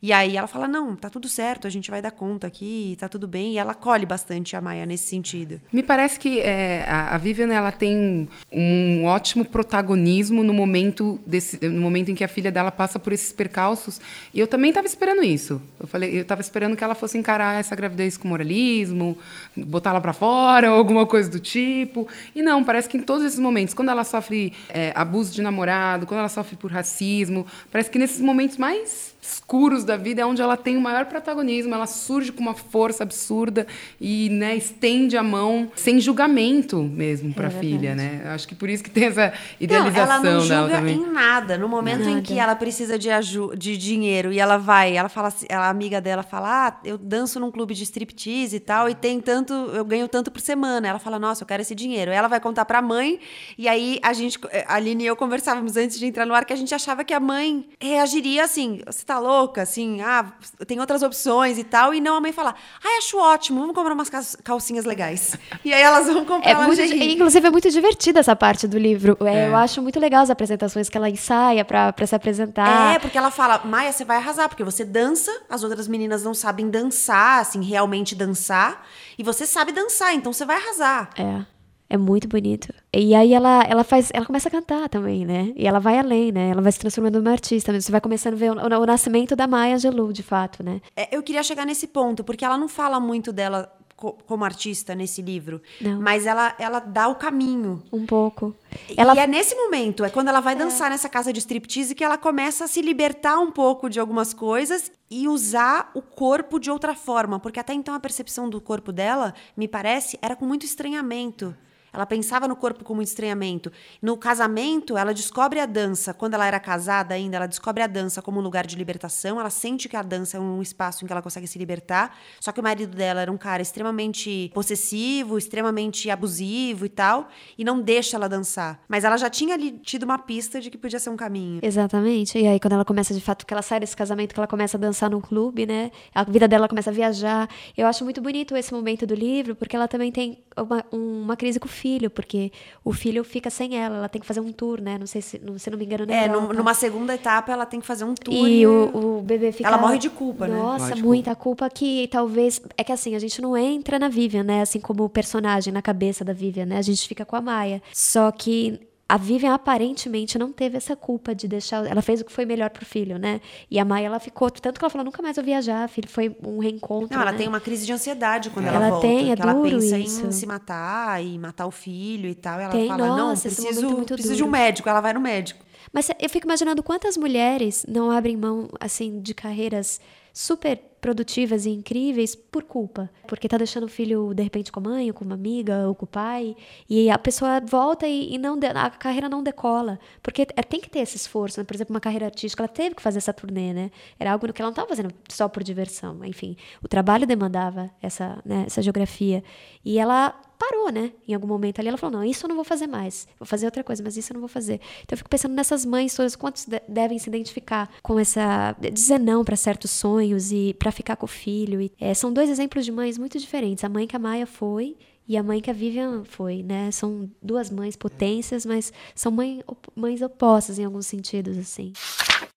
E aí ela fala: não, tá tudo certo, a gente vai dar conta aqui, tá tudo bem. E ela acolhe bastante a Maia nesse sentido. Me parece que é, a, a Vivian ela tem um ótimo protagonismo no momento, desse, no momento em que a filha dela passa por esses percalços. E eu também estava esperando isso. Eu falei, eu estava esperando que ela fosse encarar essa gravidez com moralismo, botar ela para fora, ou alguma coisa do tipo. E não, parece que em todos esses momentos, quando ela sofre é, abuso de namorado, quando ela sofre por racismo, parece que nesses momentos mais escuros da vida é onde ela tem o maior protagonismo. Ela surge com uma força absurda e né, estende a mão sem julgamento mesmo para a é filha, né? Acho que por isso que tem essa idealização não, ela não julga em nada. No momento nada. em que ela precisa de, de dinheiro e ela vai, ela fala, assim, a amiga dela fala, ah, eu danço num clube de striptease e tal e tem tanto, eu ganho tanto por semana. Ela fala, nossa, eu quero esse dinheiro. Ela vai contar para a mãe e aí a gente, a Aline e eu conversávamos antes de entrar no ar que a gente achava que a mãe reagiria assim, você tá louca, assim, ah, tem outras opções e tal, e não a mãe falar, ah, acho ótimo, vamos comprar umas calcinhas legais. E aí elas vão comprar é muito, Inclusive, é muito divertida essa parte do livro. É, é. Eu acho muito legal as apresentações que ela ensaia para se apresentar. É, porque ela fala, Maia, você vai arrasar, porque você dança, as outras meninas não sabem dançar, assim, realmente dançar, e você sabe dançar, então você vai arrasar. É. É muito bonito. E aí ela, ela faz, ela começa a cantar também, né? E ela vai além, né? Ela vai se transformando numa artista. Você vai começando a ver o, o, o nascimento da Maya Angelou, de fato, né? É, eu queria chegar nesse ponto, porque ela não fala muito dela como artista nesse livro, não. mas ela, ela dá o caminho. Um pouco. Ela... E é nesse momento, é quando ela vai é. dançar nessa casa de striptease que ela começa a se libertar um pouco de algumas coisas e usar o corpo de outra forma, porque até então a percepção do corpo dela, me parece, era com muito estranhamento. Ela pensava no corpo como um estranhamento. No casamento, ela descobre a dança. Quando ela era casada ainda, ela descobre a dança como um lugar de libertação. Ela sente que a dança é um espaço em que ela consegue se libertar. Só que o marido dela era um cara extremamente possessivo, extremamente abusivo e tal, e não deixa ela dançar. Mas ela já tinha ali tido uma pista de que podia ser um caminho. Exatamente. E aí, quando ela começa, de fato, que ela sai desse casamento, que ela começa a dançar num clube, né? A vida dela começa a viajar. Eu acho muito bonito esse momento do livro, porque ela também tem uma, uma crise com o filho, porque o filho fica sem ela, ela tem que fazer um tour, né? Não sei se, não, se não me engano, É, numa segunda etapa ela tem que fazer um tour. E, e... O, o, bebê fica. Ela morre de culpa, Nossa, né? Nossa, muita culpa. culpa que talvez. É que assim, a gente não entra na Vivian, né? Assim como o personagem na cabeça da Vivian, né? A gente fica com a Maia. Só que a Vivian aparentemente não teve essa culpa de deixar. Ela fez o que foi melhor pro filho, né? E a Maia, ela ficou. Tanto que ela falou: nunca mais vou viajar, filho. Foi um reencontro. Não, ela né? tem uma crise de ansiedade quando ela, ela volta. Tem, é ela pensa isso. em se matar e matar o filho e tal. E ela tem, fala: nossa, não, preciso, preciso de um médico. Ela vai no médico. Mas eu fico imaginando quantas mulheres não abrem mão, assim, de carreiras super produtivas e incríveis por culpa. Porque tá deixando o filho, de repente, com a mãe, ou com uma amiga, ou com o pai, e a pessoa volta e, e não a carreira não decola. Porque é, tem que ter esse esforço, né? Por exemplo, uma carreira artística, ela teve que fazer essa turnê, né? Era algo que ela não estava fazendo só por diversão. Enfim, o trabalho demandava essa, né, essa geografia. E ela parou, né? Em algum momento ali, ela falou: não, isso eu não vou fazer mais. Vou fazer outra coisa, mas isso eu não vou fazer. Então eu fico pensando nessas mães todas, quantos de devem se identificar com essa. dizer não para certos sonhos e para ficar com o filho. E, é, são dois exemplos de mães muito diferentes. A mãe que a Maia foi e a mãe que a Vivian foi, né? São duas mães potências, mas são mãe, mães opostas em alguns sentidos, assim.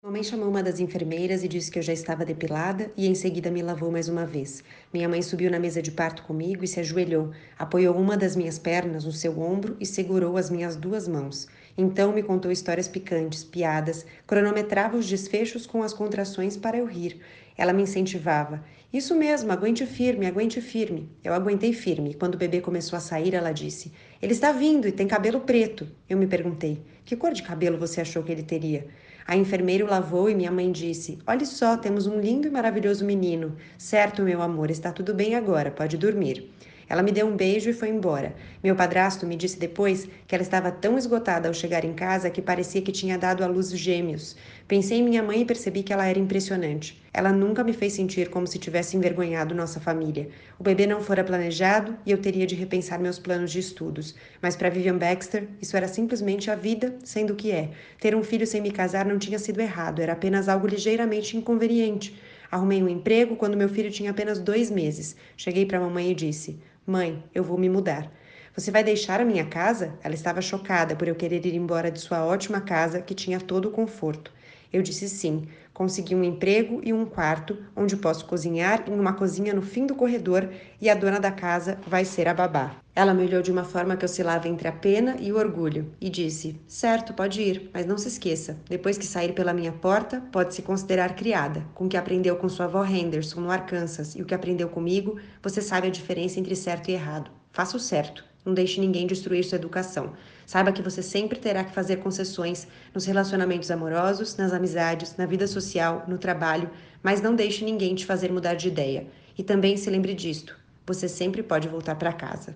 Mamãe chamou uma das enfermeiras e disse que eu já estava depilada e em seguida me lavou mais uma vez. Minha mãe subiu na mesa de parto comigo e se ajoelhou, apoiou uma das minhas pernas no seu ombro e segurou as minhas duas mãos. Então me contou histórias picantes, piadas, cronometrava os desfechos com as contrações para eu rir. Ela me incentivava. Isso mesmo, aguente firme, aguente firme. Eu aguentei firme. Quando o bebê começou a sair, ela disse: Ele está vindo e tem cabelo preto. Eu me perguntei: Que cor de cabelo você achou que ele teria? A enfermeira o lavou e minha mãe disse: Olhe só, temos um lindo e maravilhoso menino. Certo, meu amor, está tudo bem agora, pode dormir. Ela me deu um beijo e foi embora. Meu padrasto me disse depois que ela estava tão esgotada ao chegar em casa que parecia que tinha dado à luz gêmeos. Pensei em minha mãe e percebi que ela era impressionante. Ela nunca me fez sentir como se tivesse envergonhado nossa família. O bebê não fora planejado e eu teria de repensar meus planos de estudos. Mas para Vivian Baxter, isso era simplesmente a vida sendo o que é. Ter um filho sem me casar não tinha sido errado, era apenas algo ligeiramente inconveniente. Arrumei um emprego quando meu filho tinha apenas dois meses. Cheguei para a mamãe e disse: Mãe, eu vou me mudar. Você vai deixar a minha casa? Ela estava chocada por eu querer ir embora de sua ótima casa que tinha todo o conforto. Eu disse sim. Consegui um emprego e um quarto onde posso cozinhar em uma cozinha no fim do corredor e a dona da casa vai ser a babá. Ela me olhou de uma forma que oscilava entre a pena e o orgulho e disse: Certo, pode ir, mas não se esqueça: depois que sair pela minha porta, pode se considerar criada. Com o que aprendeu com sua avó Henderson no Arkansas e o que aprendeu comigo, você sabe a diferença entre certo e errado. Faça o certo. Não deixe ninguém destruir sua educação. Saiba que você sempre terá que fazer concessões nos relacionamentos amorosos, nas amizades, na vida social, no trabalho, mas não deixe ninguém te fazer mudar de ideia. E também se lembre disto: você sempre pode voltar para casa.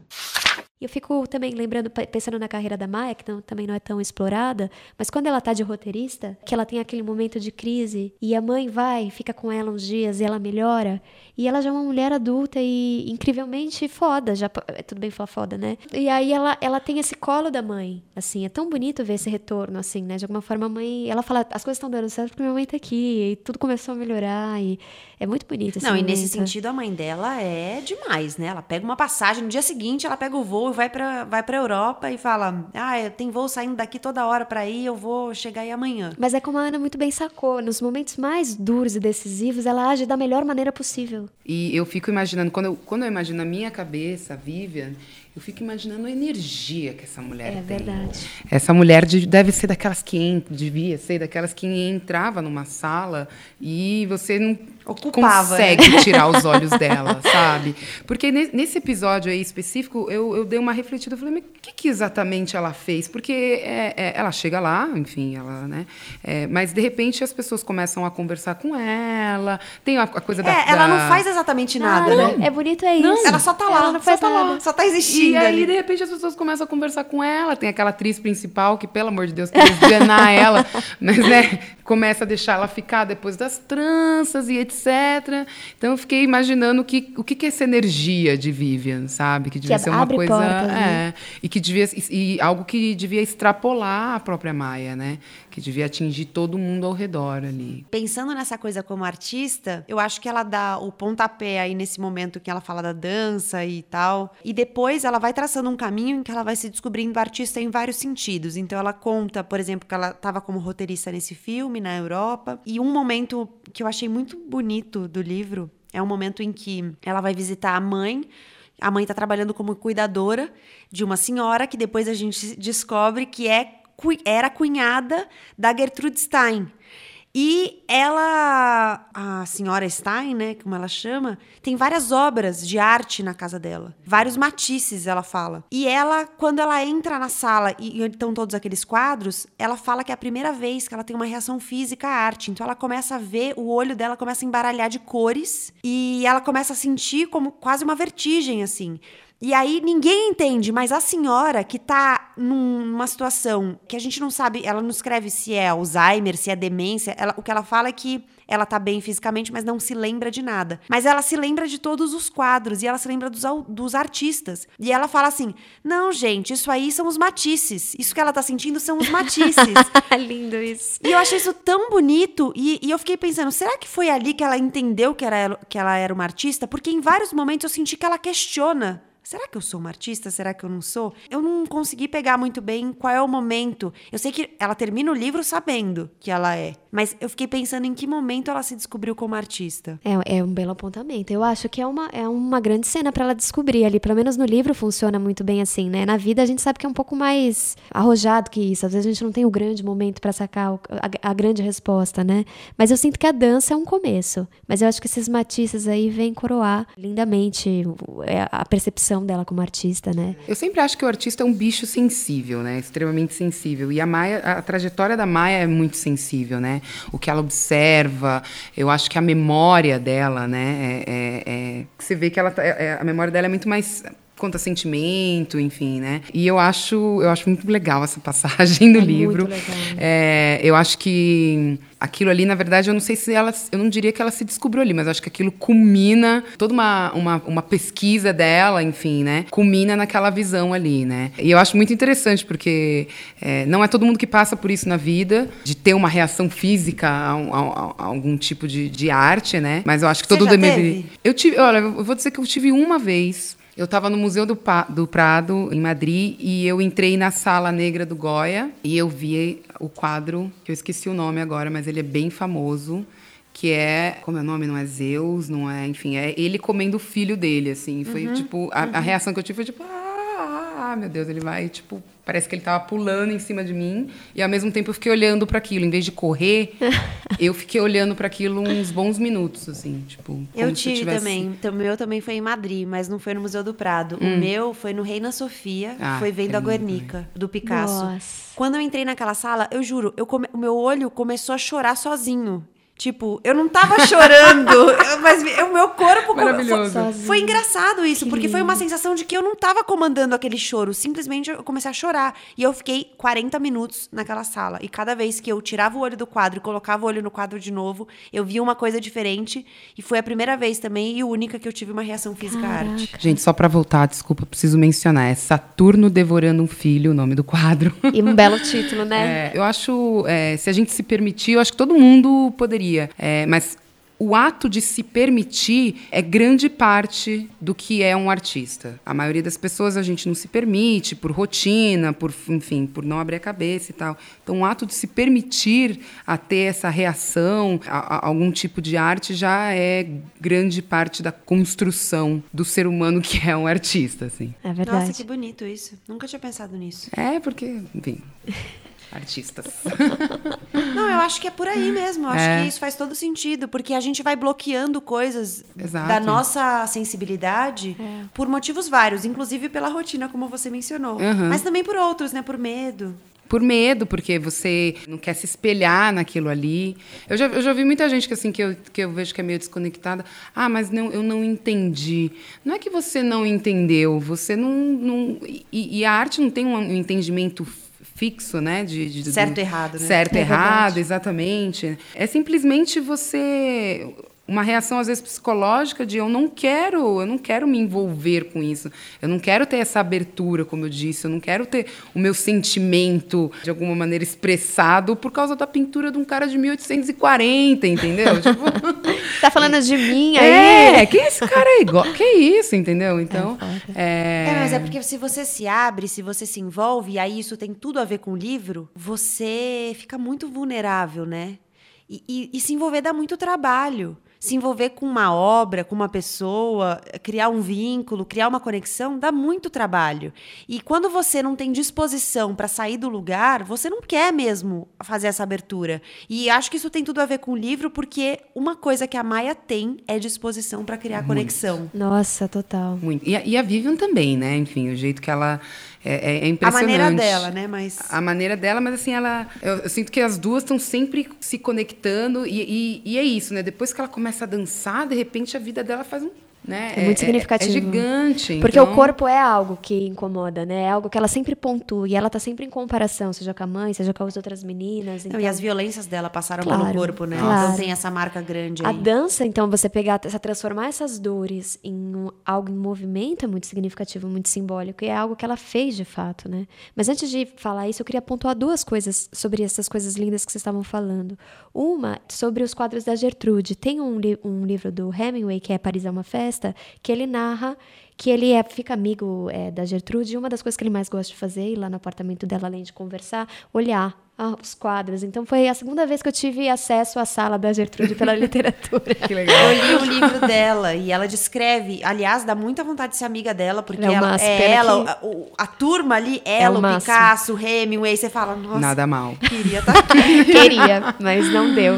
Eu fico também lembrando, pensando na carreira da Maia, que não, também não é tão explorada, mas quando ela tá de roteirista, que ela tem aquele momento de crise e a mãe vai, fica com ela uns dias e ela melhora, e ela já é uma mulher adulta e incrivelmente foda, já é tudo bem falar foda, né? E aí ela, ela tem esse colo da mãe, assim, é tão bonito ver esse retorno, assim, né? De alguma forma a mãe, ela fala, as coisas estão dando certo porque minha mãe tá aqui, e tudo começou a melhorar, e é muito bonito Não, momento. e nesse sentido a mãe dela é demais, né? Ela pega uma passagem, no dia seguinte ela pega o voo e vai pra, vai pra Europa e fala: Ah, tem voo saindo daqui toda hora pra ir, eu vou chegar aí amanhã. Mas é como a Ana muito bem sacou, nos momentos mais duros e decisivos, ela age da melhor maneira possível. E eu fico imaginando, quando eu, quando eu imagino na minha cabeça, a Vivian, eu fico imaginando a energia que essa mulher é tem. É verdade. Essa mulher de, deve ser daquelas que devia ser daquelas que entrava numa sala e você não Ocupava, né? consegue tirar os olhos dela, sabe? Porque nesse episódio aí específico, eu, eu dei uma refletida, eu falei, mas o que, que exatamente ela fez? Porque é, é, ela chega lá, enfim, ela, né? É, mas de repente as pessoas começam a conversar com ela, tem a, a coisa da. É, ela da... não faz exatamente nada, não, né? É bonito é isso. Não, ela só tá lá, ela não faz só nada. tá lá, só tá existindo. E aí, ali. de repente, as pessoas começam a conversar com ela, tem aquela atriz principal que, pelo amor de Deus, quer esganar ela, mas né? Começa a deixar ela ficar depois das tranças e etc. Então eu fiquei imaginando que, o que, que é essa energia de Vivian, sabe? Que devia que ser uma coisa. Portas, né? é, e que devia. E, e algo que devia extrapolar a própria Maia, né? Que devia atingir todo mundo ao redor ali. Pensando nessa coisa como artista, eu acho que ela dá o pontapé aí nesse momento que ela fala da dança e tal, e depois ela vai traçando um caminho em que ela vai se descobrindo artista em vários sentidos. Então ela conta, por exemplo, que ela estava como roteirista nesse filme na Europa, e um momento que eu achei muito bonito do livro é um momento em que ela vai visitar a mãe a mãe está trabalhando como cuidadora de uma senhora que depois a gente descobre que é era cunhada da Gertrude Stein. E ela, a senhora Stein, né, como ela chama, tem várias obras de arte na casa dela. Vários matisses, ela fala. E ela, quando ela entra na sala e estão todos aqueles quadros, ela fala que é a primeira vez que ela tem uma reação física à arte. Então ela começa a ver, o olho dela começa a embaralhar de cores e ela começa a sentir como quase uma vertigem, assim. E aí ninguém entende, mas a senhora que tá numa situação que a gente não sabe, ela não escreve se é Alzheimer, se é demência, ela, o que ela fala é que ela tá bem fisicamente, mas não se lembra de nada. Mas ela se lembra de todos os quadros e ela se lembra dos, dos artistas. E ela fala assim: não, gente, isso aí são os matices. Isso que ela tá sentindo são os matices. Lindo isso. E eu achei isso tão bonito. E, e, eu fiquei pensando: será que foi ali que ela entendeu que, era, que ela era uma artista? Porque em vários momentos eu senti que ela questiona Será que eu sou uma artista? Será que eu não sou? Eu não consegui pegar muito bem qual é o momento. Eu sei que ela termina o livro sabendo que ela é, mas eu fiquei pensando em que momento ela se descobriu como artista. É, é um belo apontamento. Eu acho que é uma, é uma grande cena para ela descobrir ali. Pelo menos no livro funciona muito bem assim, né? Na vida a gente sabe que é um pouco mais arrojado que isso. Às vezes a gente não tem o grande momento para sacar o, a, a, grande resposta, né? Mas eu sinto que a dança é um começo. Mas eu acho que esses matices aí vêm coroar lindamente é, a percepção dela como artista, né? Eu sempre acho que o artista é um bicho sensível, né? Extremamente sensível. E a Maia, a trajetória da Maia é muito sensível, né? O que ela observa, eu acho que a memória dela, né? É, é, é você vê que ela, tá, é, é, a memória dela é muito mais conta sentimento, enfim, né? E eu acho, eu acho muito legal essa passagem do é livro. Muito legal. É, eu acho que aquilo ali, na verdade, eu não sei se ela, eu não diria que ela se descobriu ali, mas acho que aquilo culmina toda uma, uma, uma pesquisa dela, enfim, né? Culmina naquela visão ali, né? E eu acho muito interessante porque é, não é todo mundo que passa por isso na vida, de ter uma reação física a, a, a, algum tipo de, de arte, né? Mas eu acho que Você todo mundo Eu tive, olha, eu vou dizer que eu tive uma vez eu estava no Museu do, pa do, Prado, em Madrid, e eu entrei na Sala Negra do Goya e eu vi o quadro, que eu esqueci o nome agora, mas ele é bem famoso, que é, como é o nome? Não é Zeus, não é, enfim, é ele comendo o filho dele, assim. Foi, uhum, tipo, a, uhum. a, reação que eu tive foi tipo, ah, meu Deus, ele vai, tipo, Parece que ele estava pulando em cima de mim e ao mesmo tempo eu fiquei olhando para aquilo. Em vez de correr, eu fiquei olhando para aquilo uns bons minutos, assim, tipo. Eu tive tivesse... também. Então, o meu também foi em Madrid, mas não foi no Museu do Prado. Hum. O meu foi no Reina Sofia, ah, foi vendo é a Guernica do Picasso. Nossa. Quando eu entrei naquela sala, eu juro, eu come... o meu olho começou a chorar sozinho. Tipo, eu não tava chorando, mas o meu corpo. Maravilhoso. Foi, foi engraçado isso, que porque lindo. foi uma sensação de que eu não tava comandando aquele choro. Simplesmente eu comecei a chorar. E eu fiquei 40 minutos naquela sala. E cada vez que eu tirava o olho do quadro e colocava o olho no quadro de novo, eu via uma coisa diferente. E foi a primeira vez também e única que eu tive uma reação física Caraca. à arte. Gente, só pra voltar, desculpa, preciso mencionar. É Saturno Devorando um Filho, o nome do quadro. E um belo título, né? É, eu acho, é, se a gente se permitir, eu acho que todo mundo poderia é, mas o ato de se permitir é grande parte do que é um artista. A maioria das pessoas a gente não se permite por rotina, por enfim, por não abrir a cabeça e tal. Então, o ato de se permitir a ter essa reação a, a algum tipo de arte já é grande parte da construção do ser humano que é um artista, assim. É verdade. Nossa, que bonito isso. Nunca tinha pensado nisso. É porque, enfim artistas. Não, eu acho que é por aí mesmo. Eu acho é. que isso faz todo sentido, porque a gente vai bloqueando coisas Exato. da nossa sensibilidade é. por motivos vários, inclusive pela rotina, como você mencionou. Uhum. Mas também por outros, né? Por medo por medo, porque você não quer se espelhar naquilo ali. Eu já, eu já vi muita gente que assim que eu, que eu vejo que é meio desconectada. Ah, mas não, eu não entendi. Não é que você não entendeu, você não. não e, e a arte não tem um entendimento fixo, né? De, de certo e errado, né? Certo e é errado, exatamente. É simplesmente você uma reação às vezes psicológica de eu não quero, eu não quero me envolver com isso. Eu não quero ter essa abertura, como eu disse, eu não quero ter o meu sentimento de alguma maneira expressado por causa da pintura de um cara de 1840, entendeu? tipo, tá falando de mim aí? É, quem é esse cara aí? Que é isso, entendeu? Então, é, é... é, mas é porque se você se abre, se você se envolve, e aí isso tem tudo a ver com o livro, você fica muito vulnerável, né? E, e, e, se envolver dá muito trabalho se envolver com uma obra, com uma pessoa, criar um vínculo, criar uma conexão, dá muito trabalho. E quando você não tem disposição para sair do lugar, você não quer mesmo fazer essa abertura. E acho que isso tem tudo a ver com o livro, porque uma coisa que a Maia tem é disposição para criar muito. conexão. Nossa, total. Muito. E a, e a Vivian também, né? Enfim, o jeito que ela é, é, impressionante. A maneira dela, né? Mas... A maneira dela, mas assim, ela. Eu, eu sinto que as duas estão sempre se conectando e, e, e, é isso, né? Depois que ela começa a dançar, de repente a vida dela faz um Né? É muito significativo. É, é gigante. Porque então... o corpo é algo que incomoda, né? É algo que ela sempre pontua. E ela tá sempre em comparação, seja com a mãe, seja com as outras meninas. Então... Não, e as violências dela passaram claro, pelo corpo, né? Claro. Então tem essa marca grande aí. A dança, então, você pegar, transformar essas dores em um, algo em movimento é muito significativo, muito simbólico. E é algo que ela fez de fato, né? Mas antes de falar isso, eu queria pontuar duas coisas sobre essas coisas lindas que vocês estavam falando. Uma, sobre os quadros da Gertrude. Tem um, li um livro do Hemingway, que é Paris é uma Festa, que ele narra que ele é, fica amigo é, da Gertrude e uma das coisas que ele mais gosta de fazer, ir lá no apartamento dela, além de conversar, olhar os quadros. Então foi a segunda vez que eu tive acesso à sala da Gertrude pela literatura. que legal. Eu li o livro dela e ela descreve, aliás, dá muita vontade de ser amiga dela, porque é, ela, é ela, que... a, a, turma ali, é ela, é o, o Picasso, o Hemingway, você fala, nossa. Nada mal. Queria estar tá aqui. Queria, mas não deu.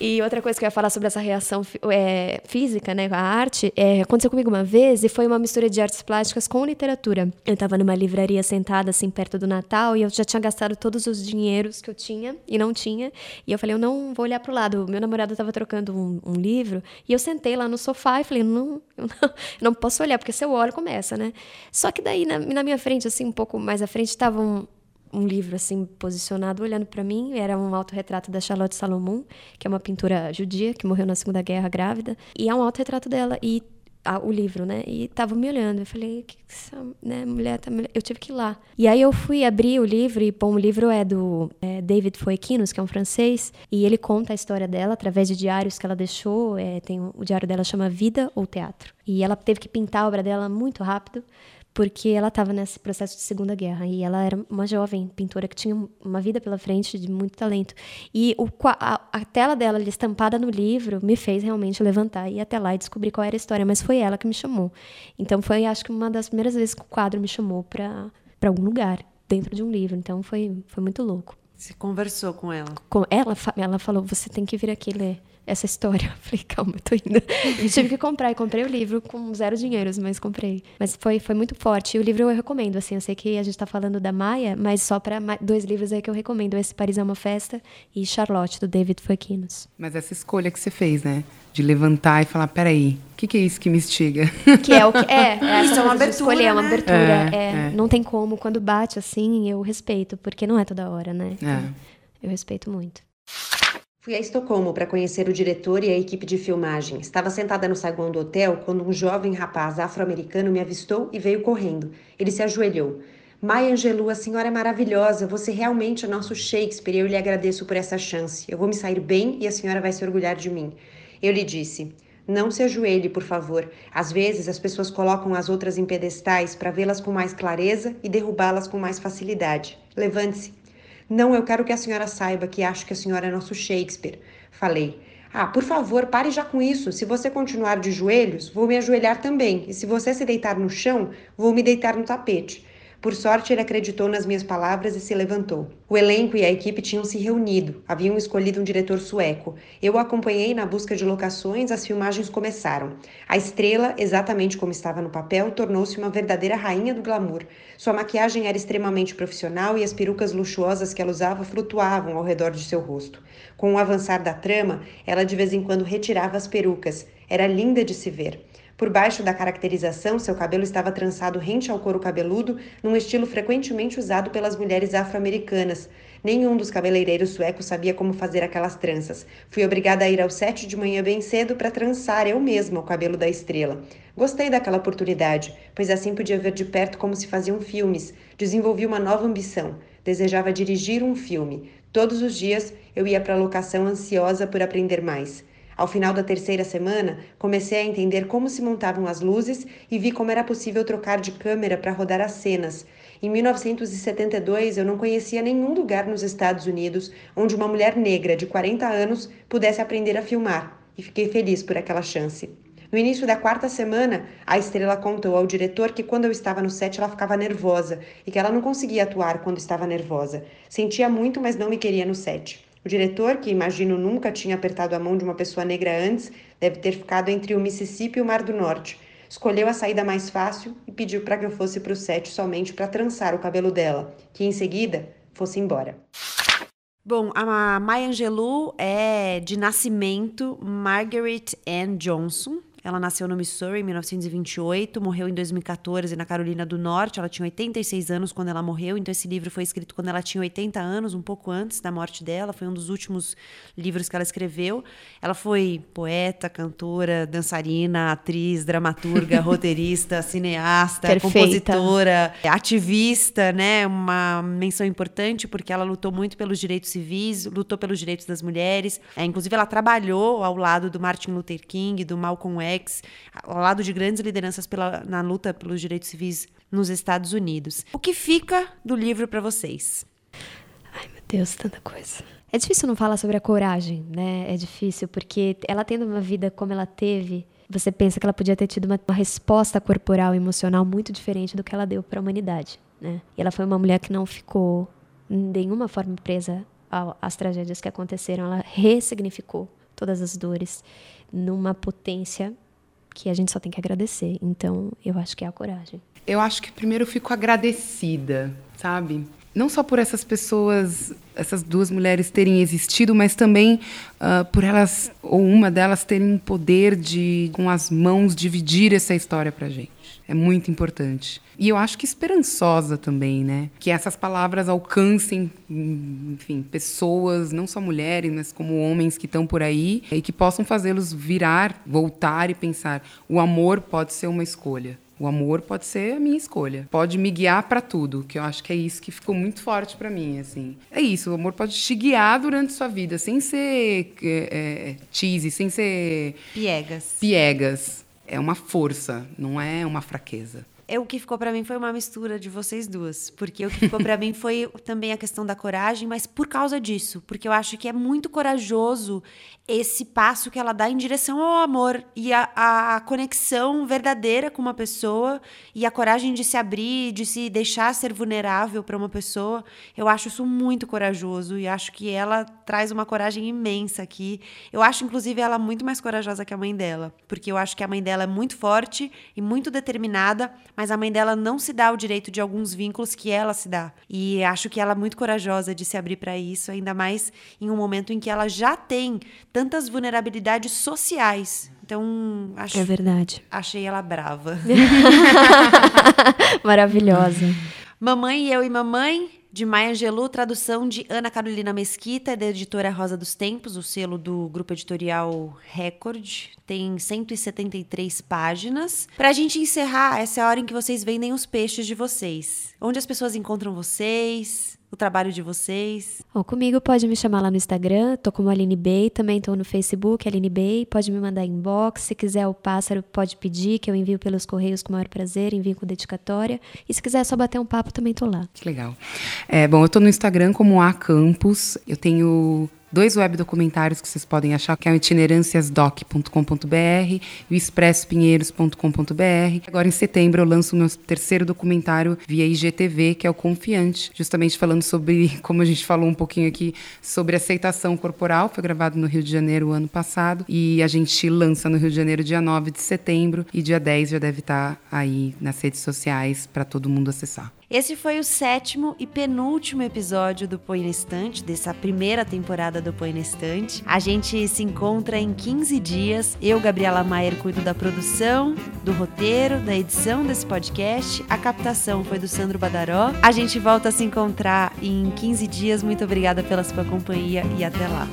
E outra coisa que eu ia falar sobre essa reação é, física, né, com a arte, é, aconteceu comigo uma vez e foi uma mistura de artes plásticas com literatura. Eu estava numa livraria sentada, assim, perto do Natal e eu já tinha gastado todos os dinheiros que eu tinha e não tinha. E eu falei, eu não vou olhar lado. O meu namorado estava trocando um, um, livro e eu sentei lá no sofá e falei, não, eu não, eu não posso olhar, porque se eu olho, começa, né? Só que daí, na, na minha frente, assim, um pouco mais à frente, estavam um livro assim posicionado olhando para mim. Era um autorretrato da Charlotte Salomon, que é uma pintora judia que morreu na Segunda Guerra grávida. E é um autorretrato dela e a, o livro, né? E tava me olhando. Eu falei, que, que essa né, mulher tá Eu tive que ir lá. E aí eu fui abrir o livro e, bom, o livro é do é, David Foequinos, que é um francês, e ele conta a história dela através de diários que ela deixou. É, tem o diário dela chama Vida ou Teatro. E ela teve que pintar a obra dela muito rápido porque ela estava nesse processo de Segunda Guerra e ela era uma jovem pintora que tinha uma vida pela frente de muito talento. E o, a, a, tela dela estampada no livro me fez realmente levantar e até lá e descobrir qual era a história, mas foi ela que me chamou. Então foi, acho que uma das primeiras vezes que o quadro me chamou para algum lugar dentro de um livro. Então foi, foi muito louco. Você conversou com ela? Com ela, ela falou: você tem que vir aqui ler essa história. Eu falei, calma, eu tô indo. E tive que comprar. E comprei o livro com zero dinheiros, mas comprei. Mas foi, foi muito forte. E o livro eu recomendo, assim. Eu sei que a gente tá falando da Maia, mas só para dois livros aí que eu recomendo. Esse Paris é uma Festa e Charlotte, do David Foequinos. Mas essa escolha que você fez, né? De levantar e falar, peraí, o que, que é isso que me instiga? Que é o que... É, é isso é uma abertura, escolher, né? é uma né? abertura. É, é, é, Não tem como. Quando bate assim, eu respeito. Porque não é toda hora, né? É. Eu respeito muito. Fui a Estocolmo para conhecer o diretor e a equipe de filmagem. Estava sentada no saguão do hotel quando um jovem rapaz afro-americano me avistou e veio correndo. Ele se ajoelhou. Maya Angelou, a senhora é maravilhosa. Você realmente é nosso Shakespeare e eu lhe agradeço por essa chance. Eu vou me sair bem e a senhora vai se orgulhar de mim. Eu lhe disse: Não se ajoelhe, por favor. Às vezes as pessoas colocam as outras em pedestais para vê-las com mais clareza e derrubá-las com mais facilidade. Levante-se. Não, eu quero que a senhora saiba que acho que a senhora é nosso Shakespeare. Falei. Ah, por favor, pare já com isso. Se você continuar de joelhos, vou me ajoelhar também. E se você se deitar no chão, vou me deitar no tapete. Por sorte, ele acreditou nas minhas palavras e se levantou. O elenco e a equipe tinham se reunido, haviam escolhido um diretor sueco. Eu o acompanhei na busca de locações, as filmagens começaram. A estrela, exatamente como estava no papel, tornou-se uma verdadeira rainha do glamour. Sua maquiagem era extremamente profissional e as perucas luxuosas que ela usava flutuavam ao redor de seu rosto. Com o avançar da trama, ela de vez em quando retirava as perucas. Era linda de se ver. Por baixo da caracterização, seu cabelo estava trançado rente ao couro cabeludo, num estilo frequentemente usado pelas mulheres afro-americanas. Nenhum dos cabeleireiros suecos sabia como fazer aquelas tranças. Fui obrigada a ir ao sete de manhã bem cedo para trançar eu mesma o cabelo da estrela. Gostei daquela oportunidade, pois assim podia ver de perto como se faziam filmes. Desenvolvi uma nova ambição. Desejava dirigir um filme. Todos os dias eu ia para a locação ansiosa por aprender mais. Ao final da terceira semana, comecei a entender como se montavam as luzes e vi como era possível trocar de câmera para rodar as cenas. Em 1972, eu não conhecia nenhum lugar nos Estados Unidos onde uma mulher negra de 40 anos pudesse aprender a filmar, e fiquei feliz por aquela chance. No início da quarta semana, a estrela contou ao diretor que quando eu estava no set ela ficava nervosa e que ela não conseguia atuar quando estava nervosa. Sentia muito, mas não me queria no set. O diretor, que imagino nunca tinha apertado a mão de uma pessoa negra antes, deve ter ficado entre o Mississippi e o Mar do Norte. Escolheu a saída mais fácil e pediu para que eu fosse para o set somente para trançar o cabelo dela, que em seguida fosse embora. Bom, a Maya Angelou é de nascimento Margaret Ann Johnson. Ela nasceu no Missouri em 1928, morreu em 2014 na Carolina do Norte. Ela tinha 86 anos quando ela morreu, então esse livro foi escrito quando ela tinha 80 anos, um pouco antes da morte dela. Foi um dos últimos livros que ela escreveu. Ela foi poeta, cantora, dançarina, atriz, dramaturga, roteirista, cineasta, Perfeita. compositora, ativista, né? Uma menção importante porque ela lutou muito pelos direitos civis, lutou pelos direitos das mulheres. É, inclusive, ela trabalhou ao lado do Martin Luther King, do Malcolm X, ao lado de grandes lideranças pela, na luta pelos direitos civis nos Estados Unidos. O que fica do livro para vocês? Ai, meu Deus, tanta coisa. É difícil não falar sobre a coragem, né? É difícil porque ela tendo uma vida como ela teve, você pensa que ela podia ter tido uma, uma resposta corporal e emocional muito diferente do que ela deu para a humanidade, né? E ela foi uma mulher que não ficou de nenhuma forma presa às tragédias que aconteceram. Ela ressignificou todas as dores numa potência que a gente só tem que agradecer. Então, eu acho que é a coragem. Eu acho que primeiro eu fico agradecida, sabe? não só por essas pessoas, essas duas mulheres terem existido, mas também uh, por elas, ou uma delas, terem um poder de, com as mãos, dividir essa história para gente. É muito importante. E eu acho que esperançosa também, né? Que essas palavras alcancem, enfim, pessoas, não só mulheres, mas como homens que estão por aí, e que possam fazê-los virar, voltar e pensar: o amor pode ser uma escolha. O amor pode ser a minha escolha. Pode me guiar para tudo, que eu acho que é isso que ficou muito forte para mim, assim. É isso, o amor pode te guiar durante sua vida, sem ser é, é, cheesy, sem ser... Piegas. Piegas. É uma força, não é uma fraqueza. É, o que ficou para mim foi uma mistura de vocês duas, porque o que ficou para mim foi também a questão da coragem, mas por causa disso, porque eu acho que é muito corajoso esse passo que ela dá em direção ao amor e a, a, conexão verdadeira com uma pessoa e a coragem de se abrir, de se deixar ser vulnerável para uma pessoa. Eu acho isso muito corajoso e acho que ela traz uma coragem imensa aqui. Eu acho, inclusive, ela muito mais corajosa que a mãe dela, porque eu acho que a mãe dela é muito forte e muito determinada, mas a mãe dela não se dá o direito de alguns vínculos que ela se dá. E acho que ela é muito corajosa de se abrir para isso, ainda mais em um momento em que ela já tem tantas vulnerabilidades sociais. Então, acho, é verdade. Achei ela brava. Maravilhosa. Mamãe e eu e mamãe de Maya Angelou, tradução de Ana Carolina Mesquita, da editora Rosa dos Tempos, o selo do grupo editorial Record. Tem 173 páginas. Para a gente encerrar, essa é a hora em que vocês vendem os peixes de vocês. Onde as pessoas encontram vocês? O trabalho de vocês? Bom, comigo pode me chamar lá no Instagram, tô como Aline Bay, também tô no Facebook, Aline Bay, pode me mandar inbox, se quiser o pássaro pode pedir, que eu envio pelos correios com o maior prazer, envio com dedicatória, e se quiser só bater um papo, também tô lá. Que legal. É, bom, eu tô no Instagram como A Campus, eu tenho dois web documentários que vocês podem achar, que é o itineranciasdoc.com.br e o expressopinheiros.com.br. Agora, em setembro, eu lanço o meu terceiro documentário via IGTV, que é o Confiante, justamente falando sobre, como a gente falou um pouquinho aqui, sobre aceitação corporal. Foi gravado no Rio de Janeiro o ano passado e a gente lança no Rio de Janeiro dia 9 de setembro e dia 10 já deve estar aí nas redes sociais para todo mundo acessar. Esse foi o sétimo e penúltimo episódio do Põe na Estante, dessa primeira temporada do Põe na Estante. A gente se encontra em 15 dias. Eu, Gabriela Maier, cuido da produção, do roteiro, da edição desse podcast. A captação foi do Sandro Badaró. A gente volta a se encontrar em 15 dias. Muito obrigada pela sua companhia e até lá.